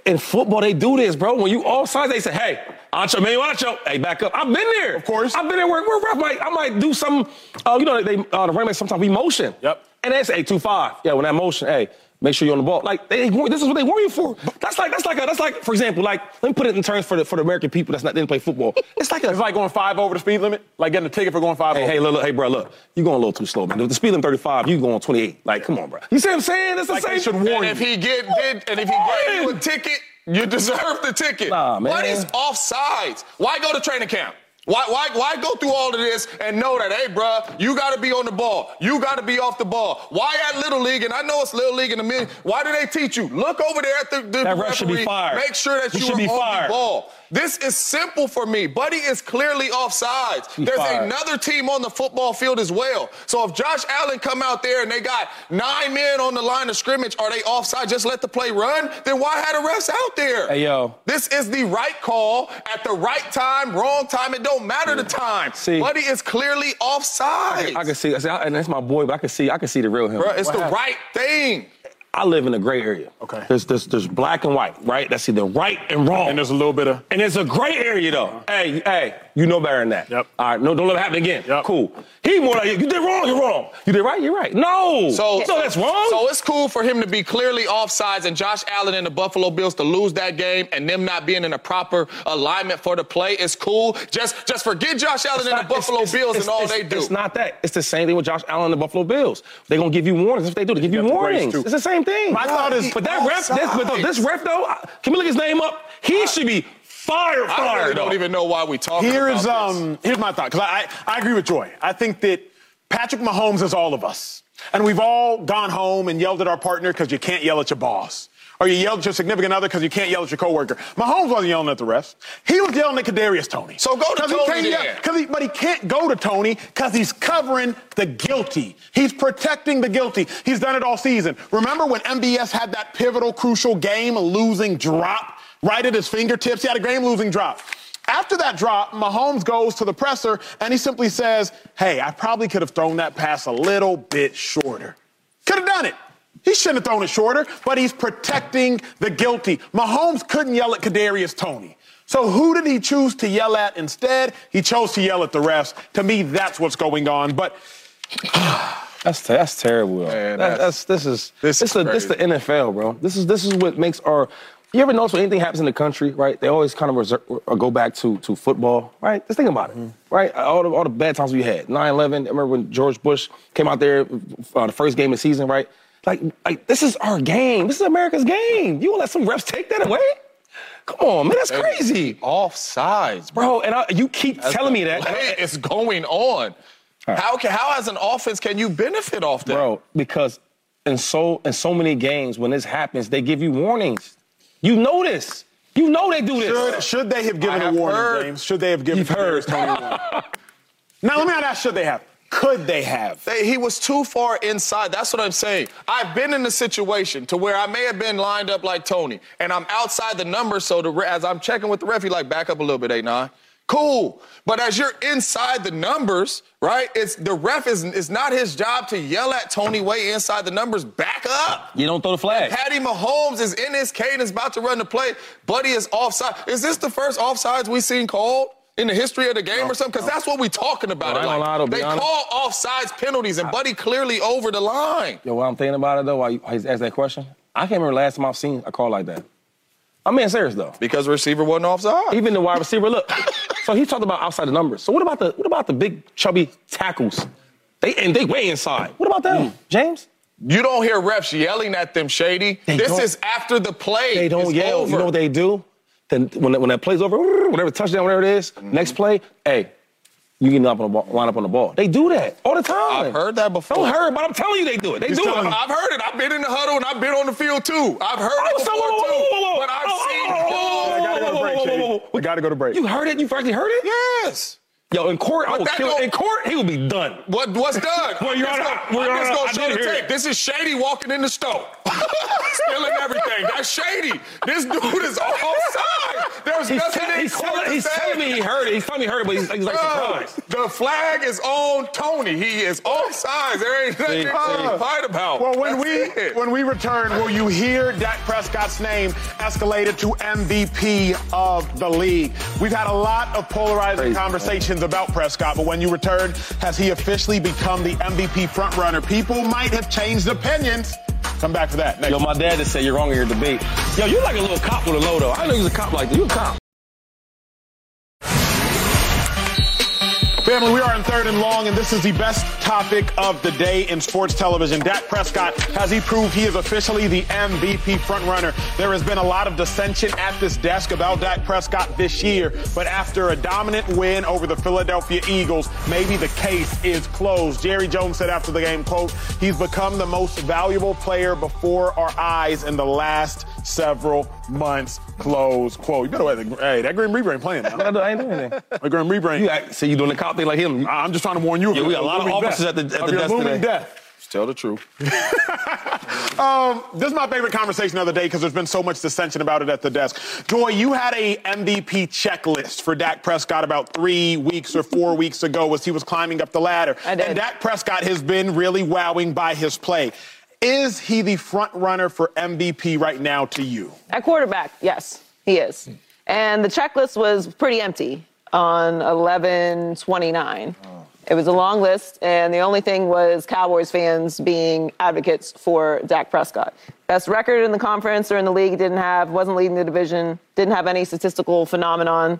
In football, they do this, bro. When you all sides, they say, "Hey, Ancho, man, Ancho, hey, back up." I've been there. Of course. I've been there where, where ref might, I might do some, uh, you know, they uh, the running sometimes we motion. Yep. And they say, "Hey, two five, yeah." When that motion, hey, make sure you're on the ball. Like they, this is what they warn you for. That's like that's like a, that's like for example, like let me put it in terms for the for the American people that's not didn't play football. It's like a It's like going five over the speed limit, like getting a ticket for going five Hey, over. hey, look, look, hey, bro, look, you going a little too slow, man. If the speed limit 35, you going 28. Like, come on, bro. You see what I'm saying? That's the Like same. they should warn And you. if he get did, and if he gave you a ticket, you deserve the ticket. Nah, man. What is offsides? Why go to training camp? Why, why, why go through all of this and know that, hey, bruh, you got to be on the ball. You got to be off the ball. Why at Little League, and I know it's Little League in a minute, why do they teach you? Look over there at the, the That ref should be referee. fired. Make sure that you are be on fired. the ball. This is simple for me. Buddy is clearly offsides. There's fired. another team on the football field as well. So if Josh Allen come out there and they got nine men on the line of scrimmage, are they offside? Just let the play run? Then why had a refs out there? Hey, yo. This is the right call at the right time, wrong time. It don't matter the time. See. Buddy is clearly offside. I can see, I and that's my boy, but I can see, I can see the real him. Bruh, it's the right thing. I live in a gray area. Okay. There's, there's, there's black and white, right? That's either right and wrong. And there's a little bit of And it's a gray area though. Uh-huh. Hey, hey, you know better than that. Yep. All right, no, don't let it happen again. Yep. Cool. He more like you did wrong, you're wrong. You did right, you're right. No. So, no, that's wrong. So it's cool for him to be clearly offsides and Josh Allen and the Buffalo Bills to lose that game and them not being in a proper alignment for the play. It's cool. Just just forget Josh Allen and the Buffalo it's- Bills it's- and all they do. It's not that. It's the same thing with Josh Allen and the Buffalo Bills. They're gonna give you warnings. If they do. They give you got the grades, warnings. It's the same thing. My thought is- but that ref, this, but though, this ref though, can we look his name up? He should be fired. I Fired. really don't though. even know why we talking Here about is this. um here's my thought because I, I I agree with Joy. I think that Patrick Mahomes is all of us, and we've all gone home and yelled at our partner because you can't yell at your boss, or you yelled at your significant other because you can't yell at your coworker. Mahomes wasn't yelling at the refs. He was yelling at Kadarius Toney. So go to 'Cause he Toney can't yell- he, but he can't go to Toney because he's covering the guilty. He's protecting the guilty. He's done it all season. Remember when MVS had that pivotal, crucial game losing drop right at his fingertips? He had a game losing drop. After that drop, Mahomes goes to the presser and he simply says, Hey, I probably could have thrown that pass a little bit shorter. Could have done it. He shouldn't have thrown it shorter, but he's protecting the guilty. Mahomes couldn't yell at Kadarius Toney. So who did he choose to yell at instead? He chose to yell at the refs. To me, that's what's going on. But That's te- that's terrible. Man, That- that's- that's, this is this this is is the, this the NFL, bro. This is this is what makes our. You ever notice when anything happens in the country, right? They always kind of reserve, or go back to to football, right? Just think about it, right? All the all the bad times we had. 9/11. I remember when George Bush came out there, uh, the first game of the season, right? Like like this is our game. This is America's game. You gonna let some refs take that away? Come on, man, that's crazy, Offsides, bro. bro. And I, you keep telling me that, It's going on? How can how as an offense can you benefit off that? bro, because in so in so many games when this happens, they give you warnings. You know this. You know they do this. should, should they have given I a have warning, heard- James? Should they have given You've heard. Toney a warning? now, let me not ask, should they have? Could they have? They- he was too far inside. That's what I'm saying. I've been in a situation to where I may have been lined up like Toney, and I'm outside the number. So the, re- as I'm checking with the ref, he like back up a little bit, eight nine. Cool. But as you're inside the numbers, right? It's the ref is it's not his job to yell at Toney way inside the numbers. Back up. You don't throw the flag. Patty Mahomes is in his cadence, about to run the play. Buddy is offside. Is this the first offsides we've seen called in the history of the game or something? Because that's what we're talking about. No, I like. they call offsides penalties, and Buddy clearly over the line. Yo, what I'm thinking about it though, why you he's asked that question, I can't remember last time I've seen a call like that. I'm being serious though. Because the receiver wasn't offside. Even the wide receiver, look. so he talked about outside the numbers. So what about the what about the big chubby tackles? They and they way inside. What about them, mm. James? You don't hear refs yelling at them, Shady. They this is after the play. They don't yell. Over. You know what they do? Then when that- when that play's over, whatever touchdown, whatever it is, mm-hmm. next play, hey, you get up on the ball, line up on the ball. They do that all the time. I've heard that before. Don't heard, but I'm telling you, they do it. They do it. me. I've heard it. I've been in the huddle and I've been on the field too. I've heard Oh, it before whoa, whoa, too. whoa, whoa, whoa. But I've Oh, seen. oh, I gotta go to break, whoa, whoa, whoa, whoa. We gotta go to break. You heard it? You actually heard it? Yes. Yo, in court, I will kill In court, he will be done. What, what's done? Well, Your I'm just gonna, I'm just gonna show the tape. it. This is Shady walking in the stove. Stealing everything. That's Shady. This dude is offside. There's He's, nothing tell- he's, in telling, court he's to say. telling me he heard it. He's telling me he heard it, but he's, he's like Bro, surprised. the flag is on Toney. He is offside. There ain't nothing to fight about. Well, when That's we it. when we return, will you hear Dak Prescott's name escalated to MVP of the league? We've had a lot of polarizing Crazy, conversations about Prescott, but when you return, has he officially become the MVP frontrunner? People might have changed opinions. Come back for that next. Yo, my dad just said you're wrong in your debate. Yo, you're like a little cop with a low, though. I know you was a cop like that. You a cop. Family, we are in third and long, and this is the best topic of the day in sports television. Dak Prescott, has he proved he is officially the MVP frontrunner? There has been a lot of dissension at this desk about Dak Prescott this year, but after a dominant win over the Philadelphia Eagles, maybe the case is closed. Jerry Jones said after the game, quote, he's become the most valuable player before our eyes in the last several months, close quote. You better wait. Hey, that Grim Reaper ain't playing now. I, do- I ain't doing anything. That Grim Reaper ain't. You act, so you doing the cop thing like him. You- I'm just trying to warn you. Yeah, we got a lot of looming officers death. at the- at the desk looming today. death. Tell the truth. Um, this is my favorite conversation of the day because there's been so much dissension about it at the desk. Joy, you had a MVP checklist for Dak Prescott about three weeks or four weeks ago as he was climbing up the ladder. I did. And Dak Prescott has been really wowing by his play. Is he the front runner for MVP right now to you? At quarterback, yes, he is. And the checklist was pretty empty on 11 29. It was a long list, and the only thing was Cowboys fans being advocates for Dak Prescott. Best record in the conference or in the league didn't have, wasn't leading the division, didn't have any statistical phenomenon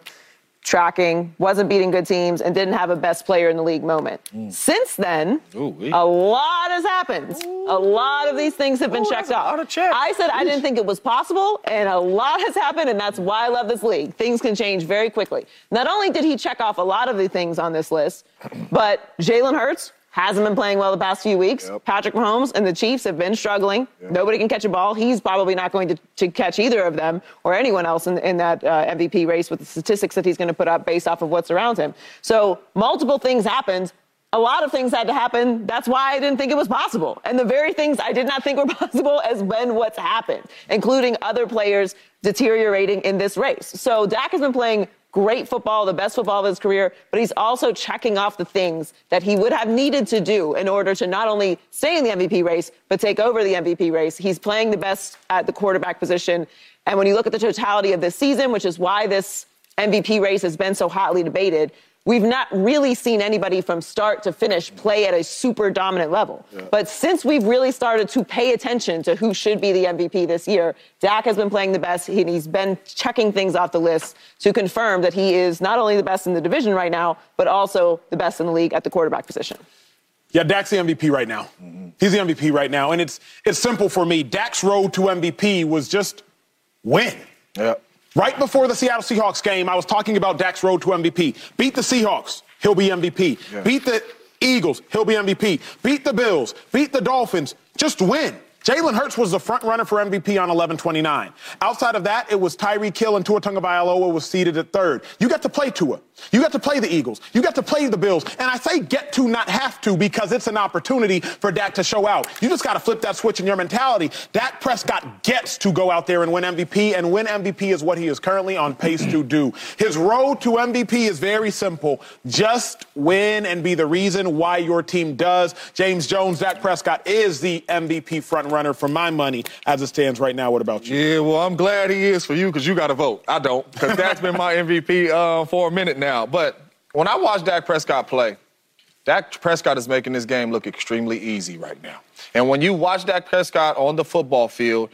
tracking, wasn't beating good teams, and didn't have a best player in the league moment. Mm. Since then, Ooh-wee. a lot has happened. A lot of these things have been Ooh, checked off. lot of checks. I said I didn't think it was possible, and a lot has happened, and that's why I love this league. Things can change very quickly. Not only did he check off a lot of the things on this list, but Jalen Hurts hasn't been playing well the past few weeks. Yep. Patrick Mahomes and the Chiefs have been struggling. Nobody can catch a ball. He's probably not going to, to catch either of them or anyone else in, in that uh, MVP race with the statistics that he's going to put up based off of what's around him. So multiple things happened. A lot of things had to happen. That's why I didn't think it was possible. And the very things I did not think were possible has been what's happened, including other players deteriorating in this race. So Dak has been playing great football, the best football of his career, but he's also checking off the things that he would have needed to do in order to not only stay in the MVP race, but take over the MVP race. He's playing the best at the quarterback position. And when you look at the totality of this season, which is why this MVP race has been so hotly debated, we've not really seen anybody from start to finish play at a super dominant level. But since we've really started to pay attention to who should be the MVP this year, Dak has been playing the best. He- He's been checking things off the list to confirm that he is not only the best in the division right now, but also the best in the league at the quarterback position. Yeah, Dak's the MVP right now. Mm-hmm. He's the MVP right now. And it's it's simple for me. Dak's road to MVP was just win. Yep. Right before the Seattle Seahawks game, I was talking about Dak's road to MVP. Beat the Seahawks, he'll be MVP. Beat the Eagles, he'll be MVP. Beat the Bills, beat the Dolphins, just win. Jalen Hurts was the front runner for MVP on 11-29. Outside of that, it was Tyreek Hill and Tua Tagovailoa was seated at third. You got to play Tua. You got to play the Eagles. You got to play the Bills. And I say get to, not have to, because it's an opportunity for Dak to show out. You just got to flip that switch in your mentality. Dak Prescott gets to go out there and win MVP, and win MVP is what he is currently on pace to do. His road to MVP is very simple. Just win and be the reason why your team does. James Jones, Dak Prescott is the MVP front runner for my money as it stands right now. What about you? Yeah, well, I'm glad he is for you because you got to vote. I don't, because that's been my MVP uh, for a minute now. But when I watch Dak Prescott play, Dak Prescott is making this game look extremely easy right now. And when you watch Dak Prescott on the football field,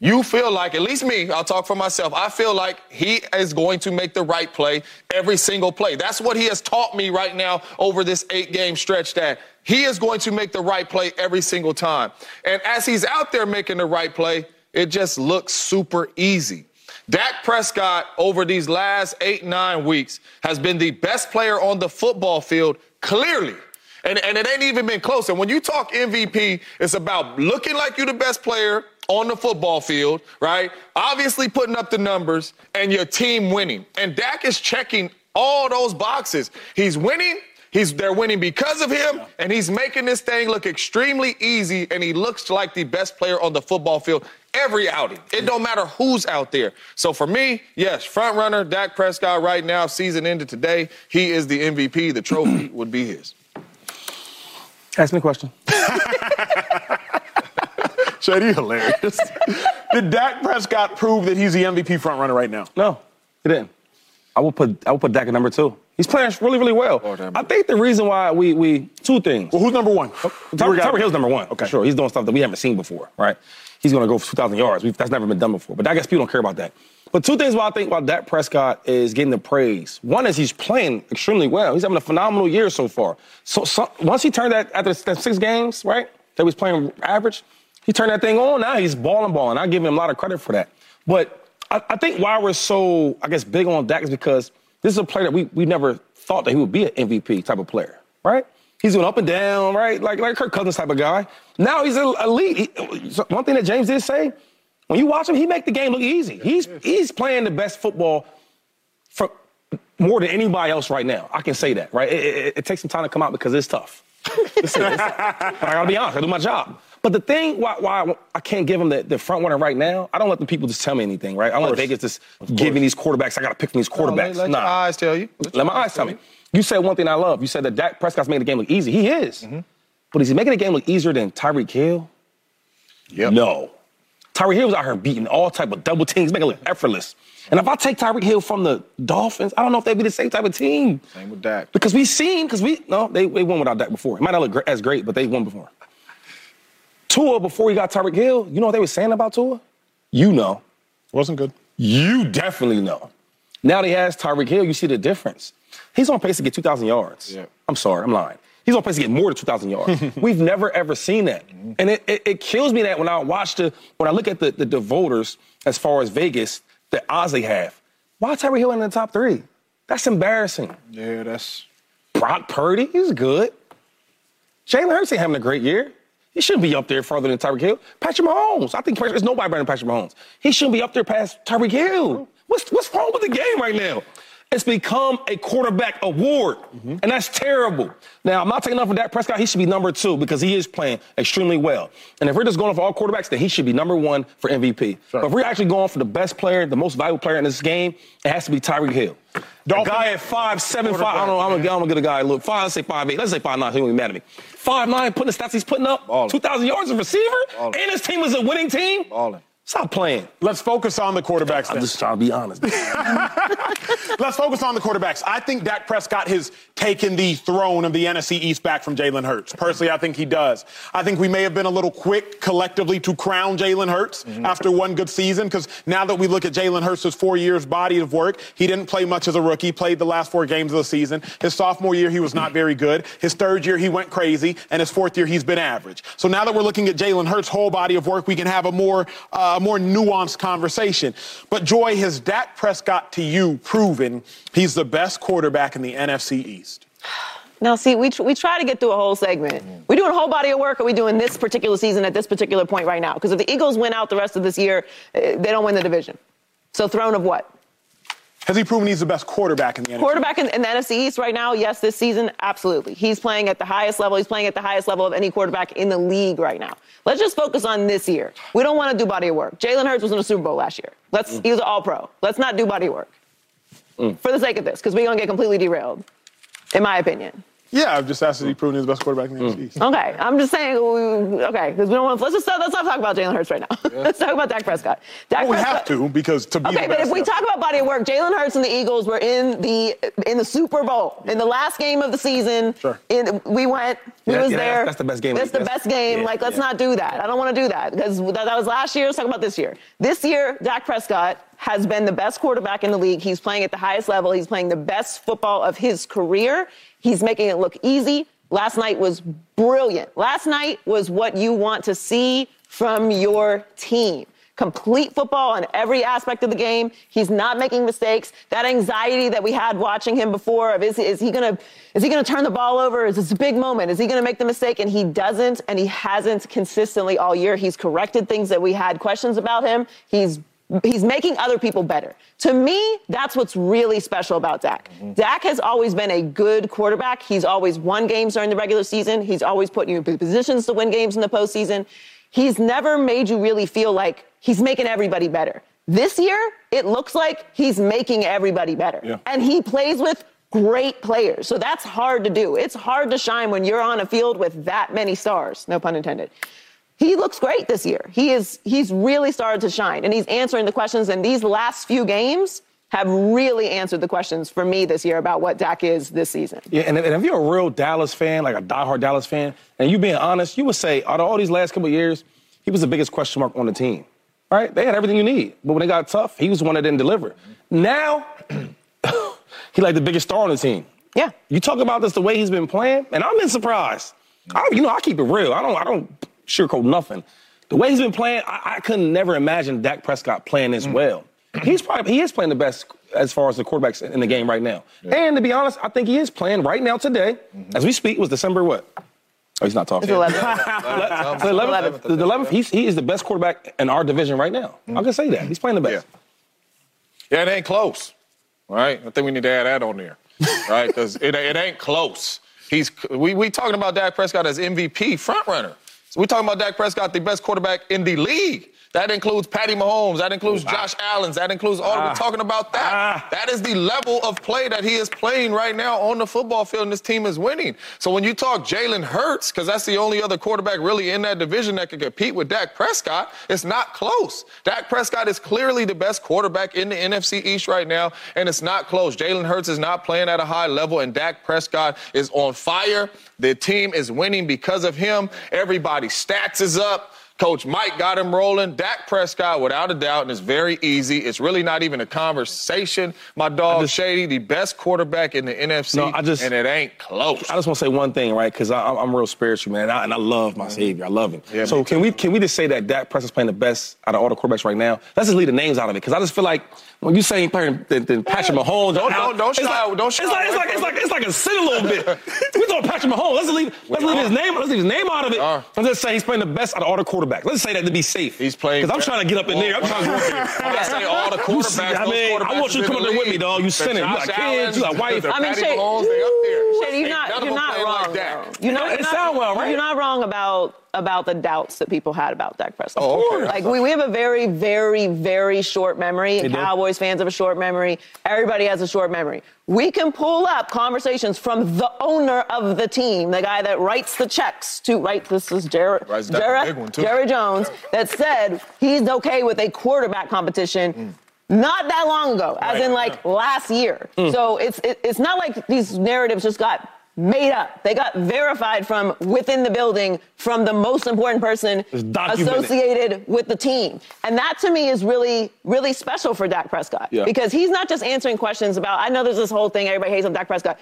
you feel like, at least me, I'll talk for myself, I feel like he is going to make the right play every single play. That's what he has taught me right now over this eight game stretch that he is going to make the right play every single time. And as he's out there making the right play, it just looks super easy. Dak Prescott, over these last eight, nine weeks, has been the best player on the football field, clearly. And, and it ain't even been close. And when you talk MVP, it's about looking like you're the best player on the football field, right? Obviously putting up the numbers and your team winning. And Dak is checking all those boxes. He's winning. He's, they're winning because of him, and he's making this thing look extremely easy, and he looks like the best player on the football field every outing. It don't matter who's out there. So for me, yes, front runner, Dak Prescott right now, season ended today. He is the MVP. The trophy would be his. Ask me a question. Shady, hilarious. Did Dak Prescott prove that he's the MVP front runner right now? No, he didn't. I will put I will put Dak at number two. He's playing really, really well. Lord have I think the reason why we we two things. Well, who's number one? Tyreek Tyreek Hill's number one. Okay. Sure. He's doing stuff that we haven't seen before, right? He's going to go for 2,000 yards. We've, that's never been done before. But I guess people don't care about that. But two things why I think about Dak Prescott is getting the praise. One is he's playing extremely well. He's having a phenomenal year so far. So, so once he turned that after that six games, right, that he was playing average, he turned that thing on. Now he's balling, balling. I give him a lot of credit for that. But I, I think why we're so, I guess, big on Dak is because this is a player that we, we never thought that he would be an MVP type of player, right? He's going up and down, right? Like like Kirk Cousins type of guy. Now he's an elite. He, so one thing that James did say, when you watch him, he make the game look easy. He's he's playing the best football for more than anybody else right now. I can say that, right? It, it- it takes some time to come out because it's tough. Listen, it's- but I gotta be honest, I do my job. But the thing why, why I can't give him the, the front runner right now, I don't let the people just tell me anything, right? I don't let Vegas just give me these quarterbacks. I gotta pick from these quarterbacks. let, let nah. your eyes tell you. Let my eyes tell me. You said one thing I love. You said that Dak Prescott's making the game look easy. He is. Mm-hmm. But is he making the game look easier than Tyreek Hill? Yep. No. Tyreek Hill was out here beating all type of double teams, making it look effortless. And if I take Tyreek Hill from the Dolphins, I don't know if they'd be the same type of team. Same with Dak. Because we've seen, because we, no, they, they won without Dak before. It might not look as great, but they won before. Tua, before he got Tyreek Hill, you know what they were saying about Tua? You know. Wasn't good. You definitely know. Now that he has Tyreek Hill, you see the difference. He's on pace to get 2,000 yards. Yeah. I'm sorry, I'm lying. He's on pace to get more than 2,000 yards. We've never ever seen that, mm-hmm. and it, it, it kills me that when I watch the when I look at the, the the voters as far as Vegas, the odds they have. Why Tyreek Hill in the top three? That's embarrassing. Yeah, that's. Brock Purdy, he's good. Jalen Hurts ain't having a great year. He shouldn't be up there further than Tyreek Hill. Patrick Mahomes, I think there's nobody better than Patrick Mahomes. He shouldn't be up there past Tyreek Hill. What's, what's wrong with the game right now? It's become a quarterback award, Mm-hmm. and that's terrible. Now, I'm not taking off for Dak Prescott. He should be number two because he is playing extremely well. And if we're just going for all quarterbacks, then he should be number one for MVP. But if we're actually going for the best player, the most valuable player in this game, it has to be Tyreek Hill. A Dolphins- guy at five seven five. I don't know. I'm gonna, I'm gonna get a guy. Look, five. Let's say five eight. Let's say five nine. He won't be mad at me. Five nine. Putting the stats he's putting up. Two thousand yards of receiver, and his team is a winning team. Ballin'. Stop playing. Let's focus on the quarterbacks. I'm then. just trying to be honest. Let's focus on the quarterbacks. I think Dak Prescott has taken the throne of the NFC East back from Jalen Hurts. Personally, I think he does. I think we may have been a little quick collectively to crown Jalen Hurts after one good season because now that we look at Jalen Hurts' four years body of work, he didn't play much as a rookie, played the last four games of the season. His sophomore year, he was not very good. His third year, he went crazy. And his fourth year, he's been average. So now that we're looking at Jalen Hurts' whole body of work, we can have a more, uh, more nuanced conversation. But Joy, has Dak Prescott to you proven he's the best quarterback in the NFC East? Now, see, we, tr- we try to get through a whole segment. We're doing a whole body of work, or are we doing this particular season at this particular point right now? Because if the Eagles win out the rest of this year, eh, they don't win the division. So, throne of what? Has he proven he's the best quarterback in the NFC? Quarterback in, in the NFC East right now, yes, this season, absolutely. He's playing at the highest level. He's playing at the highest level of any quarterback in the league right now. Let's just focus on this year. We don't want to do body of work. Jalen Hurts was in the Super Bowl last year. Let's, mm. He was an all pro. Let's not do body work mm. for the sake of this, because we're going to get completely derailed, in my opinion. Yeah, I've just asked if he proven he's the best quarterback in the mm. NFC East. Okay, I'm just saying. Mm, okay, because we don't want. to Let's just let's not talk about Jalen Hurts right now. let's talk about Dak Prescott. Dak Well, we Prescott- have to because to be Okay, the but if we talk about body of work, Jalen Hurts and the Eagles were in the in the Super Bowl in the last game of the season. Sure. In, we went. We Yeah, was yeah, there. that's the best game. That's the best game. yeah, like, let's yeah. not do that. I don't want to do that because that, that was last year. Let's talk about this year. This year, Dak Prescott has been the best quarterback in the league. He's playing at the highest level. He's playing the best football of his career. He's making it look easy. Last night was brilliant. Last night was what you want to see from your team. Complete football on every aspect of the game. He's not making mistakes. That anxiety that we had watching him before of is, is he gonna is he gonna turn the ball over? Is this a big moment? Is he gonna make the mistake? And he doesn't, and he hasn't consistently all year. He's corrected things that we had questions about him. He's he's making other people better. To me, that's what's really special about Dak. Mm-hmm. Dak has always been a good quarterback. He's always won games during the regular season. He's always put you in positions to win games in the postseason. He's never made you really feel like he's making everybody better. This year, it looks like he's making everybody better. Yeah. And he plays with great players. So that's hard to do. It's hard to shine when you're on a field with that many stars, no pun intended he looks great this year. He is he's really started to shine and he's answering the questions and these last few games have really answered the questions for me this year about what Dak is this season. Yeah, and if, and if you're a real Dallas fan, like a diehard Dallas fan, and you being honest, you would say out of all these last couple of years, he was the biggest question mark on the team. All right, they had everything you need, but when they got tough, he was the one that didn't deliver. Now, he like the biggest star on the team. Yeah. You talk about this the way he's been playing, and I'm in surprise. I, you know, I keep it real. I don't, I don't sugarcoat nothing. The way he's been playing, I, I couldn't never imagine Dak Prescott playing this mm. well. He's probably he is playing the best as far as the quarterbacks in the game right now. And to be honest, I think he is playing right now today, mm-hmm. as we speak. It was December what? Oh, he's not talking. It's 11. The 11th, the 11th, he's, he is the best quarterback in our division right now. I mm-hmm. can say that. He's playing the best. Yeah, it ain't close. Right? I think we need to add that on there. Right? Because it, it ain't close. He's we we talking about Dak Prescott as MVP front runner. So we talking about Dak Prescott, the best quarterback in the league. That includes Patty Mahomes. That includes Josh Allen. That includes all. We're talking about that. Ah. That is the level of play that he is playing right now on the football field, and this team is winning. So when you talk Jalen Hurts, because that's the only other quarterback really in that division that can compete with Dak Prescott, it's not close. Dak Prescott is clearly the best quarterback in the NFC East right now, and it's not close. Jalen Hurts is not playing at a high level, and Dak Prescott is on fire. The team is winning because of him. Everybody's stats is up. Coach Mike got him rolling. Dak Prescott, without a doubt, and it's very easy. It's really not even a conversation. My dog just- Shady, the best quarterback in the NFC, No, I just- and it ain't close. I just want to say one thing, right? Because I'm, I'm real spiritual, man, and I, and I love my mm-hmm. Savior. I love him. Yeah, so can we can we just say that Dak Prescott's playing the best out of all the quarterbacks right now? Let's just leave the names out of it, because I just feel like when you say playing than, than Patrick Mahomes, Don't- don't- don't it's shy- like, don't it's shy like it's like it's like it's like a sin a little bit. we talking talking Patrick Mahomes. Let's leave, let's leave his name. Let's leave his name out of it. are. I'm just saying he's playing the best out of all the quarterbacks. Let's say that to be safe. He's playing. Because I'm trying to get up in there. I'm trying to go up there. When I say all the You see, quarterbacks, I those mean, I want you to come up the there with me, dog. You the sinning. You Josh got kids. You got Allens, wife. the I mean, Patty Shane- Mahomes, they up there. Shady, you're not, you're not wrong. like that. though. You're not, It sound well, right? You're not wrong about about the doubts that people had about Dak Prescott. Oh, okay. Like we, we have a very, very, very short memory. do. Cowboys fans have a short memory. Everybody has a short memory. We can pull up conversations from the owner of the team, the guy that writes the checks to right. This is Jared, Writes down the Jared, big one, too. Jerry Jones that said he's okay with a quarterback competition. Mm. Not that long ago, as in like last year. Mm. So it's it, it's not like these narratives just got made up. They got verified from within the building from the most important person associated with the team. And that to me is really, really special for Dak Prescott. Yeah. Because he's not just answering questions about, I know there's this whole thing, everybody hates on Dak Prescott.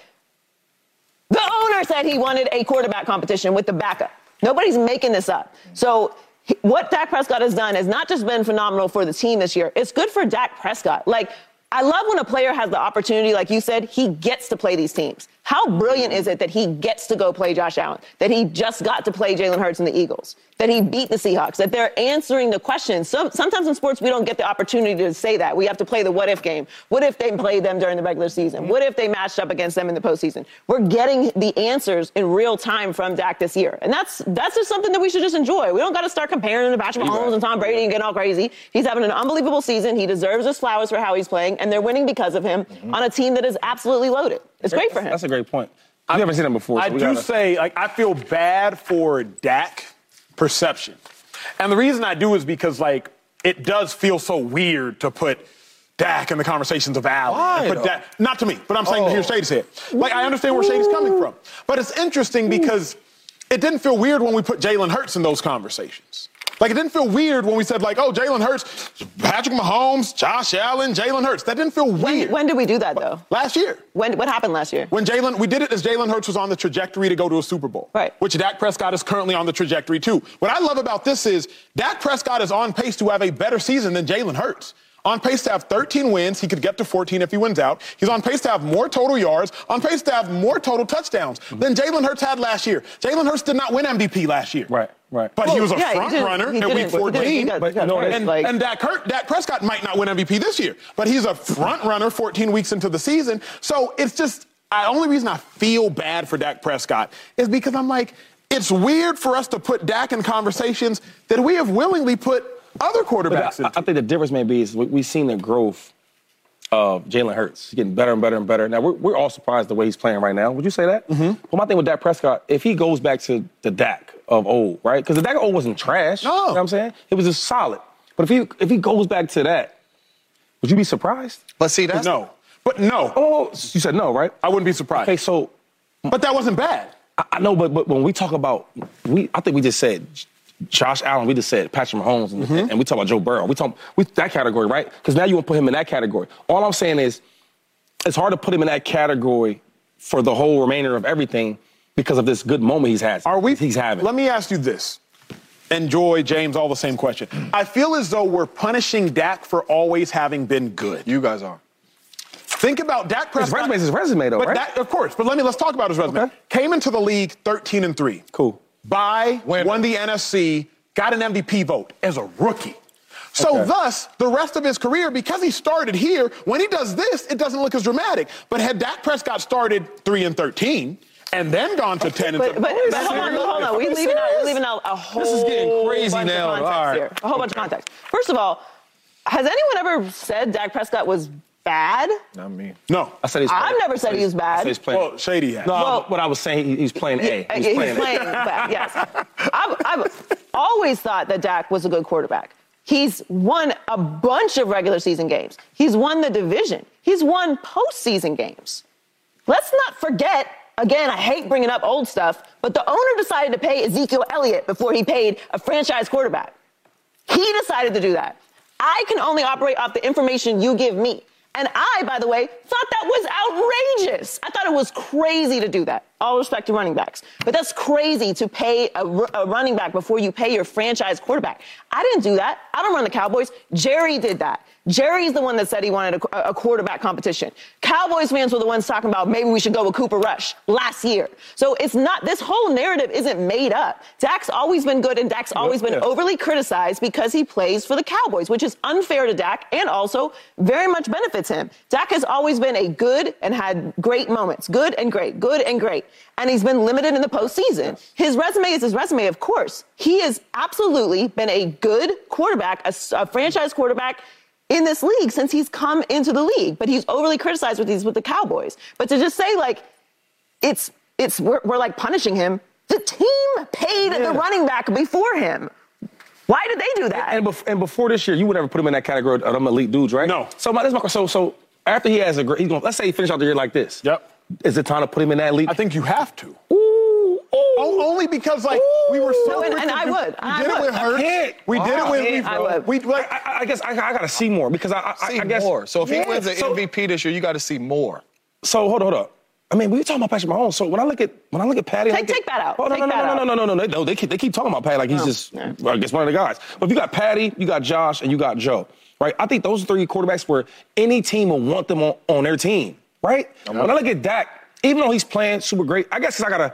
The owner said he wanted a quarterback competition with the backup. Nobody's making this up. So what Dak Prescott has done has not just been phenomenal for the team this year. It's good for Dak Prescott. Like I love when a player has the opportunity, like you said, he gets to play these teams. How brilliant is it that he gets to go play Josh Allen? That he just got to play Jalen Hurts and the Eagles? That he beat the Seahawks? That they're answering the questions? Some, sometimes in sports we don't get the opportunity to say that. We have to play the what if game. What if they played them during the regular season? Mm-hmm. What if they matched up against them in the postseason? We're getting the answers in real time from Dak this year, and that's that's just something that we should just enjoy. We don't got to start comparing him to Patrick Mahomes and Tom Brady and getting all crazy. He's having an unbelievable season. He deserves his flowers for how he's playing, and they're winning because of him mm-hmm. on a team that is absolutely loaded. It's great for him. That's a great point. I've never seen him before. I so we do gotta- say, like, I feel bad for Dak perception. And the reason I do is because, like, it does feel so weird to put Dak in the conversations of Allen. Why, put? Dak, not to me, but I'm saying to hear oh. Shady say it. Like, I understand where Shady's coming from. But it's interesting because it didn't feel weird when we put Jalen Hurts in those conversations. Like, it didn't feel weird when we said, like, oh, Jalen Hurts, Patrick Mahomes, Josh Allen, Jalen Hurts. That didn't feel weird. When did we do that though? Last year. When what happened last year? When Jalen, we did it as Jalen Hurts was on the trajectory to go to a Super Bowl. Right. Which Dak Prescott is currently on the trajectory too. What I love about this is Dak Prescott is on pace to have a better season than Jalen Hurts. On pace to have 13 wins. He could get to 14 if he wins out. He's on pace to have more total yards, on pace to have more total touchdowns than Jalen Hurts had last year. Jalen Hurts did not win MVP last year. Right, right. But he was a Yeah, front runner at week 14. didn't- he got- But he got you know, hurt, And, like- and Dak, Hurt, Dak Prescott might not win MVP this year, but he's a front runner 14 weeks into the season. So it's just, the only reason I feel bad for Dak Prescott is because I'm like, it's weird for us to put Dak in conversations that we have willingly put other quarterbacks I, I think the difference may be is we, we've seen the growth of Jalen Hurts. He's getting better and better and better. Now, we're, we're all surprised the way he's playing right now. Would you say that? Mm-hmm. But my thing with Dak Prescott, if he goes back to the Dak of old, right? Because the Dak of old wasn't trash. No. You know what I'm saying? It was just solid. But if he, if he goes back to that, would you be surprised? But see, that's no. But no, Oh, you said no, right? I wouldn't be surprised. Okay, so But that wasn't bad. I, I know, but, but when we talk about, we I think we just said Josh Allen, we just said Patrick Mahomes, and, Mm-hmm. and we talk about Joe Burrow. We talk we that category, right? Because now you want to put him in that category. All I'm saying is, it's hard to put him in that category for the whole remainder of everything because of this good moment he's had. Are we? He's having. Let me ask you this. Enjoy, James, all the same question. I feel as though we're punishing Dak for always having been good. you guys are. Think about Dak his resume is his resume, though, but right? Dak- of course. But let me let's talk about his resume. Okay. Came into the league 13 and three. Cool. By Winner. won the NFC, got an MVP vote as a rookie. So Okay. thus, the rest of his career, because he started here, when he does this, it doesn't look as dramatic. But had Dak Prescott started three and 13 and then gone to 10 and But, but, 13, but hold on, hold on. We're leaving out, we're leaving out a whole This is getting crazy bunch now. of context All right. here. A whole bunch of context. First of all, has anyone ever said Dak Prescott was bad? Not me. no. I said he's. Bad. I've never said he was I bad. said he's playing. Well, Shady has. no, Well- what I was saying, he- he's playing A. He's yeah, playing he's playing bad, yes. I've, I've always thought that Dak was a good quarterback. He's won a bunch of regular season games. He's won the division. He's won postseason games. Let's not forget, again, I hate bringing up old stuff, but the owner decided to pay Ezekiel Elliott before he paid a franchise quarterback. He decided to do that. I can only operate off the information you give me. And I, by the way, thought that was outrageous. I thought it was crazy to do that. All respect to running backs. But that's crazy to pay a, a running back before you pay your franchise quarterback. I didn't do that. I don't run the Cowboys. Jerry did that. Jerry's the one that said he wanted a, a, quarterback competition. Cowboys fans were the ones talking about maybe we should go with Cooper Rush last year. So it's not, this whole narrative isn't made up. Dak's always been good and Dak's always been overly criticized because he plays for the Cowboys, which is unfair to Dak and also very much benefits him. Dak has always been a good and had great moments. Good and great. Good and great. And he's been limited in the postseason. His resume is his resume, of course. He has absolutely been a good quarterback, a, a franchise quarterback in this league since he's come into the league, but he's overly criticized with these with the Cowboys. But to just say like it's it's we're, we're like punishing him. The team paid yeah. the running back before him. Why did they do that? And, and, and, before this year, you would never put him in that category of them elite dudes, right? No. So my, this my so so after he has a great, he's going. Let's say he finish out the year like this. Yep. Is it time to put him in that league? I think you have to. Ooh, ooh. only because like ooh. we were so. No, and, and I would. We, did it with Hurts. We did it with. I would. We like. I, I guess I, I got to see more because I. I, see I guess, more. So if yeah, he wins the so, MVP this year, you got to see more. So hold on, hold on. I mean, we talking about Patrick Mahomes. So when I look at when I look at Patty, take, at, take that out. Oh no no no, no no no no no no no They keep they keep talking about Patty like he's no. just yeah. I guess one of the guys. But if you got Patty, you got Josh, and you got Joe, right? I think those three quarterbacks where any team will want them on, on their team right? When I look at Dak, even though he's playing super great, I guess I gotta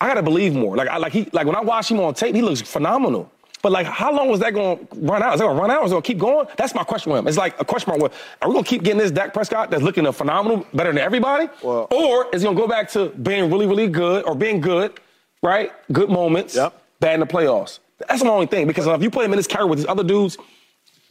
I gotta believe more. Like I like he like when I watch him on tape, he looks phenomenal. But like, how long was that going to run out? Is it going to run out? Or is it going to keep going? That's my question with him. It's like a question mark. Are we going to keep getting this Dak Prescott that's looking phenomenal, better than everybody? Well, or is he going to go back to being really, really good or being good, right? Good moments, yep. bad in the playoffs. That's the only thing. Because if you put him in this category with these other dudes,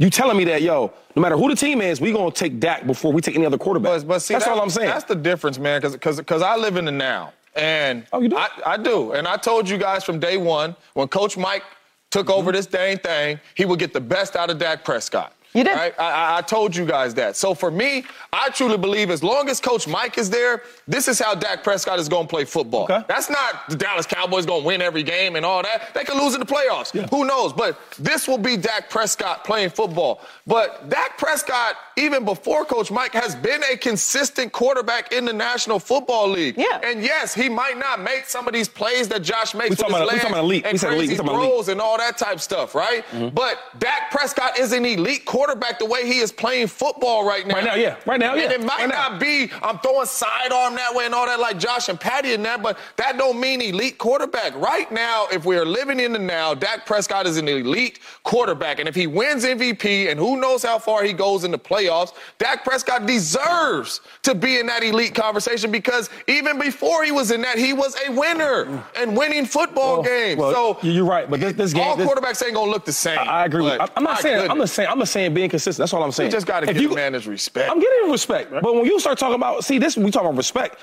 you telling me that, yo, no matter who the team is, we gonna take Dak before we take any other quarterback. But, but see, that's that, all I'm saying. That's the difference, man. Because because because I live in the now. And oh, you do? I, I, do. And I told you guys from day one, when Coach Mike took mm-hmm. over this dang thing, he would get the best out of Dak Prescott. You did. Right? I, I, told you guys that. So for me, I truly believe as long as Coach Mike is there, this is how Dak Prescott is going to play football. Okay. That's not the Dallas Cowboys going to win every game and all that. They could lose in the playoffs. Yeah. Who knows? But this will be Dak Prescott playing football. But Dak Prescott, even before Coach Mike, has been a consistent quarterback in the National Football League. Yeah. And yes, he might not make some of these plays that Josh makes we his about, we about elite. and we said crazy elite. and all that type stuff, right? Mm-hmm. But Dak Prescott is an elite quarterback the way he is playing football right now. Right now, yeah. Right now, yeah. And it might right not be I'm throwing sidearm that way and all that like Josh and Patty and that, but that don't mean elite quarterback. Right now, if we're living in the now, Dak Prescott is an elite quarterback. And if he wins MVP and who knows how far he goes in the playoffs, Dak Prescott deserves to be in that elite conversation because even before he was in that, he was a winner and winning football well, games. Well, so you're right, but this, this game, all this, quarterbacks ain't gonna look the same. I, I agree. With, I'm not saying. Goodness. I'm just saying. I'm just saying being consistent. That's all I'm saying. You just got to give you, the man his respect. I'm getting respect, right. but when you start talking about, see, this we talking about respect.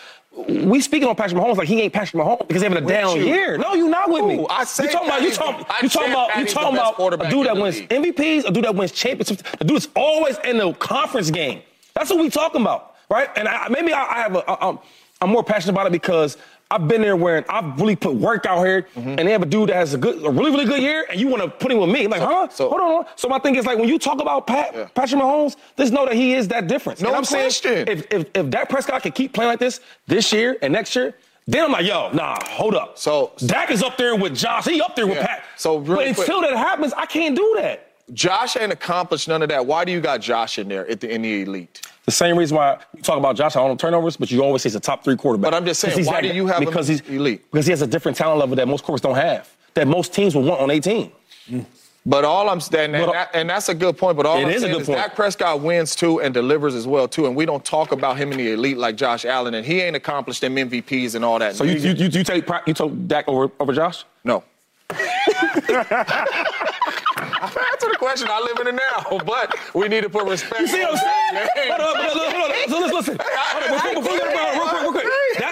We speaking on Patrick Mahomes like he ain't Patrick Mahomes because he's having a With down you. year. No, you not with me. Ooh, I say you talking about you talking you talking about you Patty's talking about a dude that wins league. MVPs, a dude that wins championships, a dude that's always in the conference game. That's what we talking about, right? And I, maybe I, I have a, I, I'm, I'm more passionate about it because I've been there where I've really put work out here, Mm-hmm. and they have a dude that has a good, a really, really good year, and you want to put him with me. I'm like, huh? so- hold on, hold on. So my thing is like when you talk about Pat, Yeah. Patrick Mahomes, just know that he is that difference. No and I'm question. saying if, if if Dak Prescott can keep playing like this this year and next year, then I'm like, yo, nah, hold up. So- Dak is up there with Josh. He up there with Yeah. Pat. So but really quick- until that happens, I can't do that. Josh ain't accomplished none of that. Why do you got Josh in there at the in the elite? The same reason why you talk about Josh on turnovers, but you always say he's a top three quarterback. But I'm just saying, why do you have him because he's elite? Because he has a different talent level that most quarterbacks don't have. That most teams will want on 18. But all I'm saying, and, that, and that's a good point. But all It I'm is a saying good is point. Dak Prescott wins too and delivers as well too. And we don't talk about him in the elite like Josh Allen, and he ain't accomplished them MVPs and all that. So you you, you, you take you took Dak over over Josh? no. Answer the question. I live in it now, but we need to put respect. You see what I'm saying? Hold on, hold on, hold on. So listen, listen. Hold on, before, before we get real quick, real quick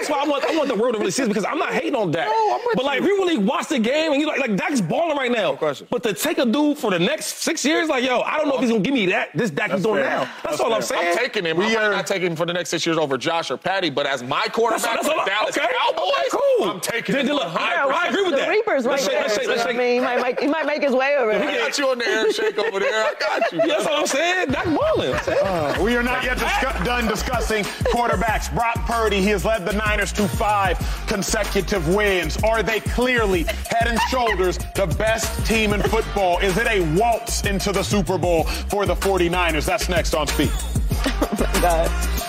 that's why I want I want the world to really see this because I'm not hating on Dak. No, but like, you. if you really watch the game and you like, like Dak's balling right now. No. But to take a dude for the next six years, like, yo, I don't know if he's gonna give me that. This Dak that's he's doing fair. now. That's, that's all fair. I'm saying. I'm taking him. We I are not taking him for the next six years over Josh or Patty, but as my quarterback that's, that's for Dallas okay. Cowboys, cool. I'm taking then, him. Look, I, I agree with the that. Reapers right let's there. Let's shake, let's shake. I mean, he might, make, he might make his way over. I got you on the air shake over there. I got you. That's what I'm saying. Dak balling. Uh, we are not yet done discussing quarterbacks. Brock Purdy, he has led the ninth. 49ers to five consecutive wins? Are they clearly, head and shoulders, the best team in football? Is it a waltz into the Super Bowl for the 49ers? That's next on Speed. oh, my God.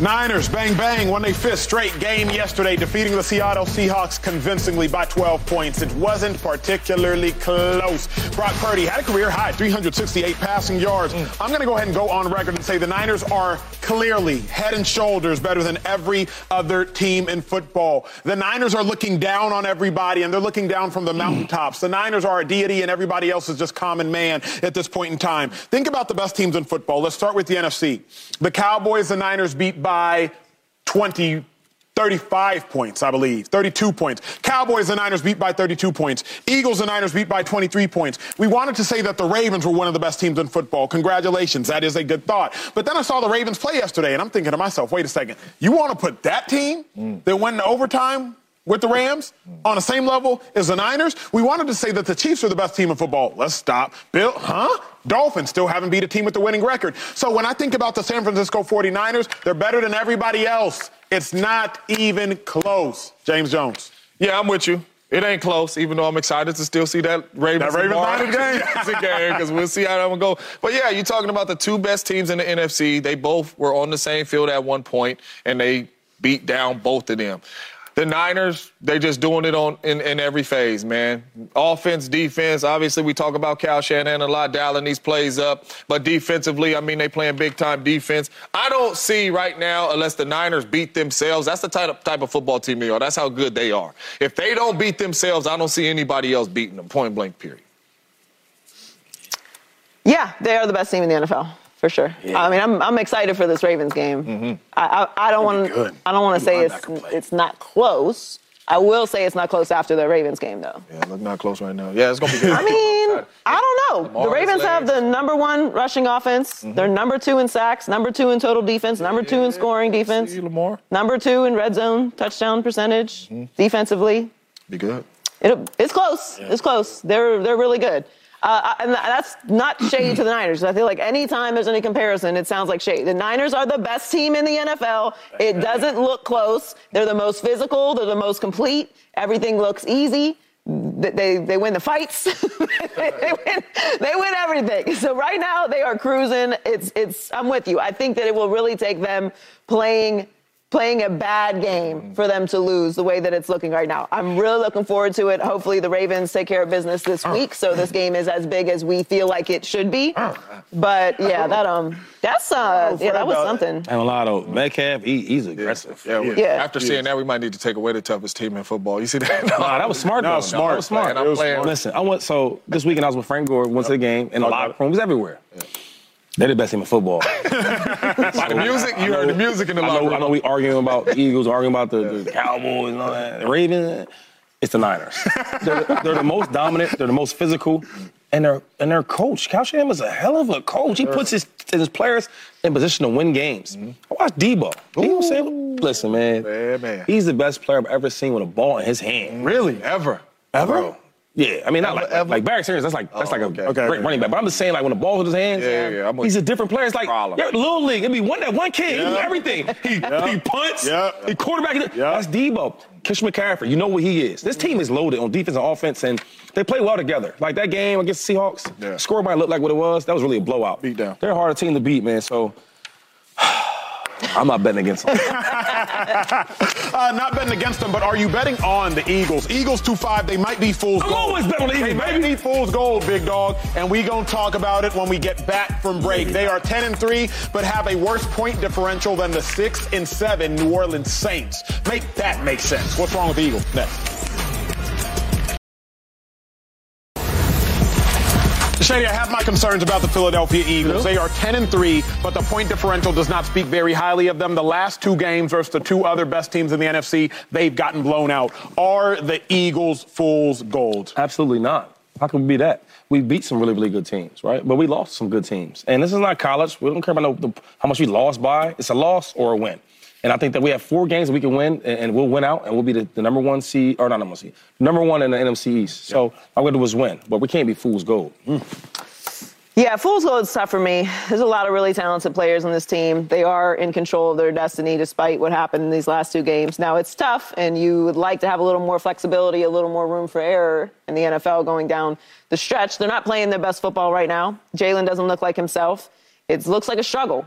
Niners, bang bang, won a fifth straight game yesterday, defeating the Seattle Seahawks convincingly by 12 points. It wasn't particularly close. Brock Purdy had a career high, 368 passing yards. Mm. I'm going to go ahead and go on record and say the Niners are clearly head and shoulders better than every other team in football. The Niners are looking down on everybody, and they're looking down from the mm. mountaintops. The Niners are a deity, and everybody else is just common man at this point in time. Think about the best teams in football. Let's start with the NFC. The Cowboys, the Niners beat by 20, 35 points, I believe. 32 points. Cowboys and Niners beat by 32 points. Eagles and Niners beat by 23 points. We wanted to say that the Ravens were one of the best teams in football. Congratulations. That is a good thought. But then I saw the Ravens play yesterday, and I'm thinking to myself, wait a second. You want to put that team that went in overtime with the Rams on the same level as the Niners? We wanted to say that the Chiefs are the best team in football. Let's stop. Bill, huh? Dolphins still haven't beat a team with a winning record. So when I think about the San Francisco 49ers, they're better than everybody else. It's not even close. James Jones. Yeah, I'm with you. It ain't close, even though I'm excited to still see that Ravens, That Ravens Niners game because we'll see how that one go. But yeah, you're talking about the two best teams in the NFC. They both were on the same field at one point, and they beat down both of them. The Niners, they just doing it on in, in every phase, man. Offense, defense. Obviously, we talk about Kyle Shanahan a lot, dialing these plays up. But defensively, I mean, they playing big time defense. I don't see right now, unless the Niners beat themselves. That's the type of, type of football team they are. That's how good they are. If they don't beat themselves, I don't see anybody else beating them. Point blank. Period. Yeah, they are the best team in the NFL for sure. I mean, I'm, I'm excited for this Ravens game. I, I, I don't want to I don't want to say it's it's not close. I will say it's not close after the Ravens game though. Yeah, look not close right now. Yeah, it's gonna be good. I mean, I don't know. The Ravens have the number one rushing offense. Mm-hmm. They're number two in sacks, number two in total defense, number two in scoring defense, See Lamar. number two in red zone touchdown percentage Mm-hmm. defensively. Be good. It, it's close. It's close. They're they're really good. Uh, and that's not shade to the Niners. I feel like anytime there's any comparison, it sounds like shade. The Niners are the best team in the NFL. It doesn't look close. They're the most physical. They're the most complete. Everything looks easy. They, they, they win the fights. they, win, they win everything. So right now they are cruising. It's, it's, I'm with you. I think that it will really take them playing playing a bad game for them to lose the way that it's looking right now. I'm really looking forward to it. Hopefully the Ravens take care of business this week, so this game is as big as we feel like it should be. But yeah, that um, that's uh, yeah, that was something. And a lot of Metcalf, he, he's aggressive. Yeah, we, Yeah. After seeing that, we might need to take away the toughest team in football. You see that? No, Nah, that was smart. No, though. it was smart. That was smart. And I'm It was playing. smart. Listen, I went so this weekend I was with Frank Gore, went to the game, and the locker room was everywhere. They're the best team in football. By the music, you heard the music in the locker room. I know we arguing about the Eagles, arguing about the, the Cowboys and all that. The Ravens, it's the Niners. they're, they're the most dominant, they're the most physical, and their and their coach, Kyle Shanahan is a hell of a coach. He puts his his players in position to win games. Mm-hmm. I watched Deebo. Deebo said, listen, man, Yeah, man. he's the best player I've ever seen with a ball in his hand. Really? Ever? Ever? Yeah, I mean, not like, ever? like Barry Sanders. That's like that's like a okay. Okay, great okay. running back. But I'm just saying, like when the ball in his hands, Yeah, yeah, I'm he's a different player. It's like yeah, little league. It'd be one that one kid. He do everything. He he punts. Yeah. He quarterback. Yeah. That's Deebo. Kish McCaffrey. You know what he is. This team is loaded on defense and offense, and they play well together. Like that game against the Seahawks, Yeah. score might look like what it was. That was really a blowout. Beat down. They're a harder team to beat, man. So. I'm not betting against them. Uh, not betting against them, but are you betting on the Eagles? Eagles 2-5, they might be fool's I'm gold. always betting on the Eagles, They Eagles, might be fool's gold, big dog, and we gonna talk about it when we get back from break. They are 10 and 3, but have a worse point differential than the 6 and 7 New Orleans Saints. Make that make sense. What's wrong with the Eagles? Next. Shady, I have my concerns about the Philadelphia Eagles. They are 10 and 3, but the point differential does not speak very highly of them. The last two games versus the two other best teams in the NFC, they've gotten blown out. Are the Eagles fool's gold? Absolutely not. How can we be that? We beat some really, really good teams, right? But we lost some good teams. And this is not college. We don't care about no, the, how much we lost by. It's a loss or a win. And I think that we have four games we can win, and, and we'll win out, and we'll be the, the number one seed, or not number one seed, number one in the NFC East. So all we got to do is win. But we can't be fool's gold. Hmm. Yeah, fool's gold is tough for me. There's a lot of really talented players on this team. They are in control of their destiny despite what happened in these last two games. Now, it's tough, and you would like to have a little more flexibility, a little more room for error in the NFL going down the stretch. They're not playing their best football right now. Jalen doesn't look like himself. It looks like a struggle.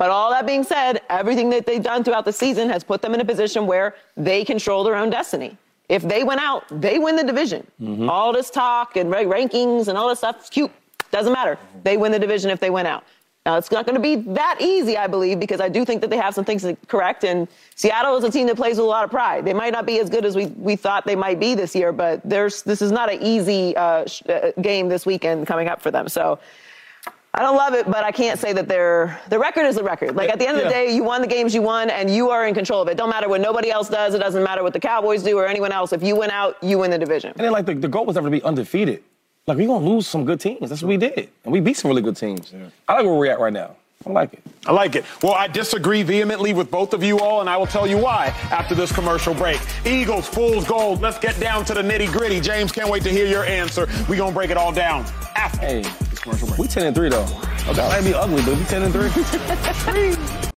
But all that being said, everything that they've done throughout the season has put them in a position where they control their own destiny. If they win out, they win the division. All this talk and rankings and all this stuff is cute. Doesn't matter. They win the division if they win out. Now, it's not going to be that easy, I believe, because I do think that they have some things to correct. And Seattle is a team that plays with a lot of pride. They might not be as good as we, we thought they might be this year, but there's, this is not an easy uh, sh- uh, game this weekend coming up for them. So I don't love it, but I can't say that they're the record is the record. Like at the end of the Yeah. day, you won the games you won, and you are in control of it. Don't matter what nobody else does. It doesn't matter what the Cowboys do or anyone else. If you win out, you win the division. And then like the, the goal was never to be undefeated. Like we're gonna lose some good teams. That's what we did, and we beat some really good teams. I like where we're at right now. I like it. I like it. Well, I disagree vehemently with both of you all, and I will tell you why after this commercial break. Eagles, fool's gold. Let's get down to the nitty gritty. James, can't wait to hear your answer. We going to break it all down after hey, this commercial break. We 10 and 3, though. Okay, that might be ugly, but we 10 and 3.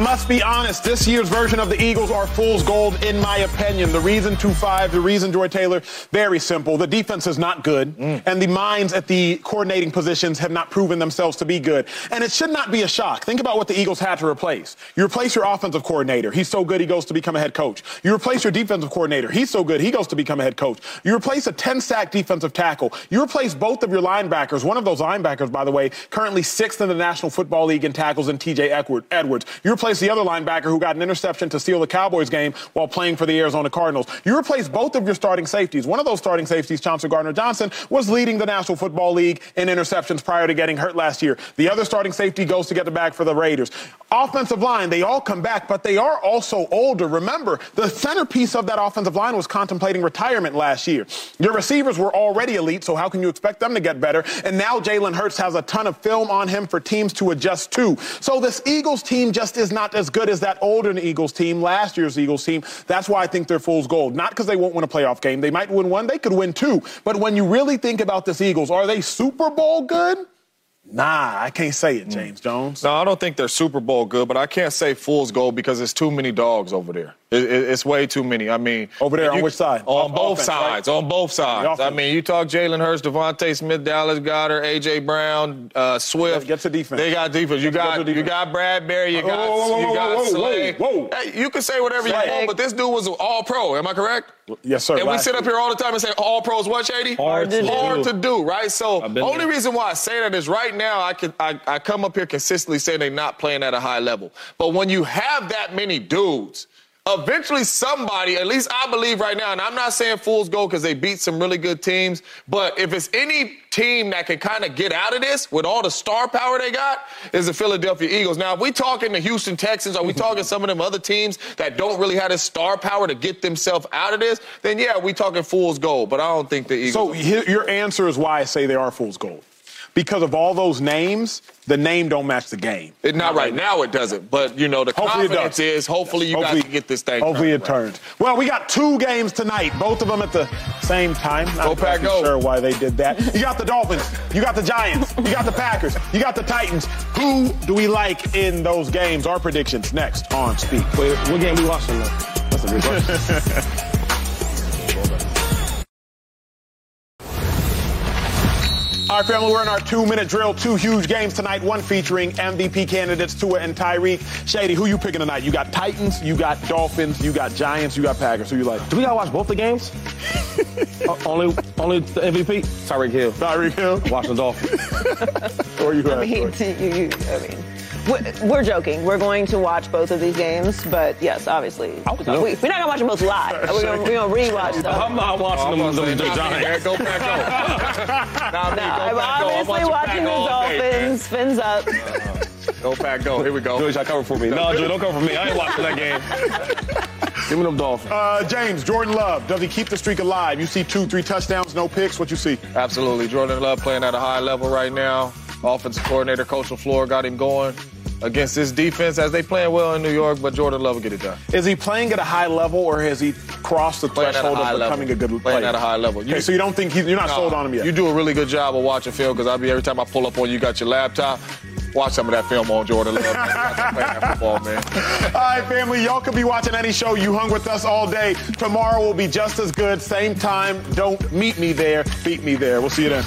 must be honest, this year's version of the Eagles are fool's gold, in my opinion. The reason 2 5, the reason Joy Taylor, very simple. The defense is not good, mm. and the minds at the coordinating positions have not proven themselves to be good. And it should not be a shock. Think about what the Eagles had to replace. You replace your offensive coordinator. He's so good, he goes to become a head coach. You replace your defensive coordinator. He's so good, he goes to become a head coach. You replace a 10 sack defensive tackle. You replace both of your linebackers. One of those linebackers, by the way, currently sixth in the National Football League in tackles in TJ Edward- Edwards. You replace the other linebacker who got an interception to steal the Cowboys game while playing for the Arizona Cardinals. You replace both of your starting safeties. One of those starting safeties, Chauncey Gardner Johnson, was leading the National Football League in interceptions prior to getting hurt last year. The other starting safety goes to get the bag for the Raiders. Offensive line, they all come back, but they are also older. Remember, the centerpiece of that offensive line was contemplating retirement last year. Your receivers were already elite, so how can you expect them to get better? And now Jalen Hurts has a ton of film on him for teams to adjust to. So this Eagles team just is not as good as that older Eagles team, last year's Eagles team. That's why I think they're fool's gold. Not because they won't win a playoff game. They might win one, they could win two. But when you really think about this Eagles, are they Super Bowl good? Nah, I can't say it, hmm. James Jones. No, I don't think they're Super Bowl good, but I can't say fool's gold because there's too many dogs over there. It, it, it's way too many. I mean, Over there you- on which side? On Off- both offense, sides. right? On both sides. I mean, you talk Jalen Hurts, DeVonta Smith, Dallas Goedert, AJ Brown, uh, Swift. Get to defense. They got defense. You got to defense. you got Bradberry. You Whoa, got whoa, whoa, whoa, you got whoa, whoa, Slay. whoa. Hey, you can say whatever Slay. you want, but this dude was an all pro. Am I correct? Yes, sir. And we sit up here all the time and say all pros what, Shady? Hard to do. Hard to do, right? So I've only there. reason why I say that is right now I can I, I come up here consistently saying they're not playing at a high level. But when you have that many dudes, eventually somebody, at least I believe right now, and I'm not saying fools go because they beat some really good teams, but if it's any team that can kind of get out of this with all the star power they got, is the Philadelphia Eagles. Now, if we talking the Houston Texans, are we talking some of them other teams that don't really have the star power to get themselves out of this, then yeah, we talking fools gold. But I don't think the Eagles. So your answer is why I say they are fool's gold. Because of all those names, the name don't match the game. It, not right now, it doesn't. But you know, the Hopefully it confidence does. is hopefully you guys can get this thing. Hopefully turned it around. turns. Well, we got two games tonight, both of them at the same time. Not Go Pack, go. Sure, why they did that? You got the Dolphins, you got the Giants, you got the Packers, you got the Titans. Who do we like in those games? Our predictions next on Speak. Wait, what game we watching though? That's a good question. All right, family, we're in our two-minute drill. Two huge games tonight. One featuring MVP candidates Tua and Tyreek. Shady, who you picking tonight? You got Titans, you got Dolphins, you got Giants, you got Packers. Who you like? Do we gotta watch both the games? Uh, only, only the MVP. Tyreek Hill. Tyreek Hill. Watching the Dolphins. Or you I mean, have? you, you, I mean, we're, we're joking. We're going to watch both of these games, but yes, obviously, We, we're not gonna watch them both live. We're gonna, we're gonna rewatch them. I'm not watching I'm them, gonna say, them, the Giants. Go Pack, go. Nah, me, No, go I'm Pack, go. I'm obviously watching the Pack day. Dolphins. Fins up. Go Pack, go. Here we go. Joey, y'all cover for me. No, Joey, don't cover for me. I ain't watching that game. Give me them Dolphins. Uh, James, Jordan Love, does he keep the streak alive? You see two, three touchdowns, no picks. What you see? Absolutely. Jordan Love playing at a high level right now. Offensive coordinator, Coach LaFleur got him going. Against this defense as they playing well in New York, but Jordan Love will get it done. Is he playing at a high level, or has he crossed the Playing threshold of level. becoming a good Playing player? at a high level. Okay, so you don't think he's, you're not sold on him yet? You do a really good job of watching film because I be every time I pull up on you, got your laptop. Watch some of that film on Jordan Love. Man. Watch him play that football, man. All right, family, y'all could be watching any show. You hung with us all day. Tomorrow will be just as good, same time. Don't meet me there, beat me there. We'll see you then.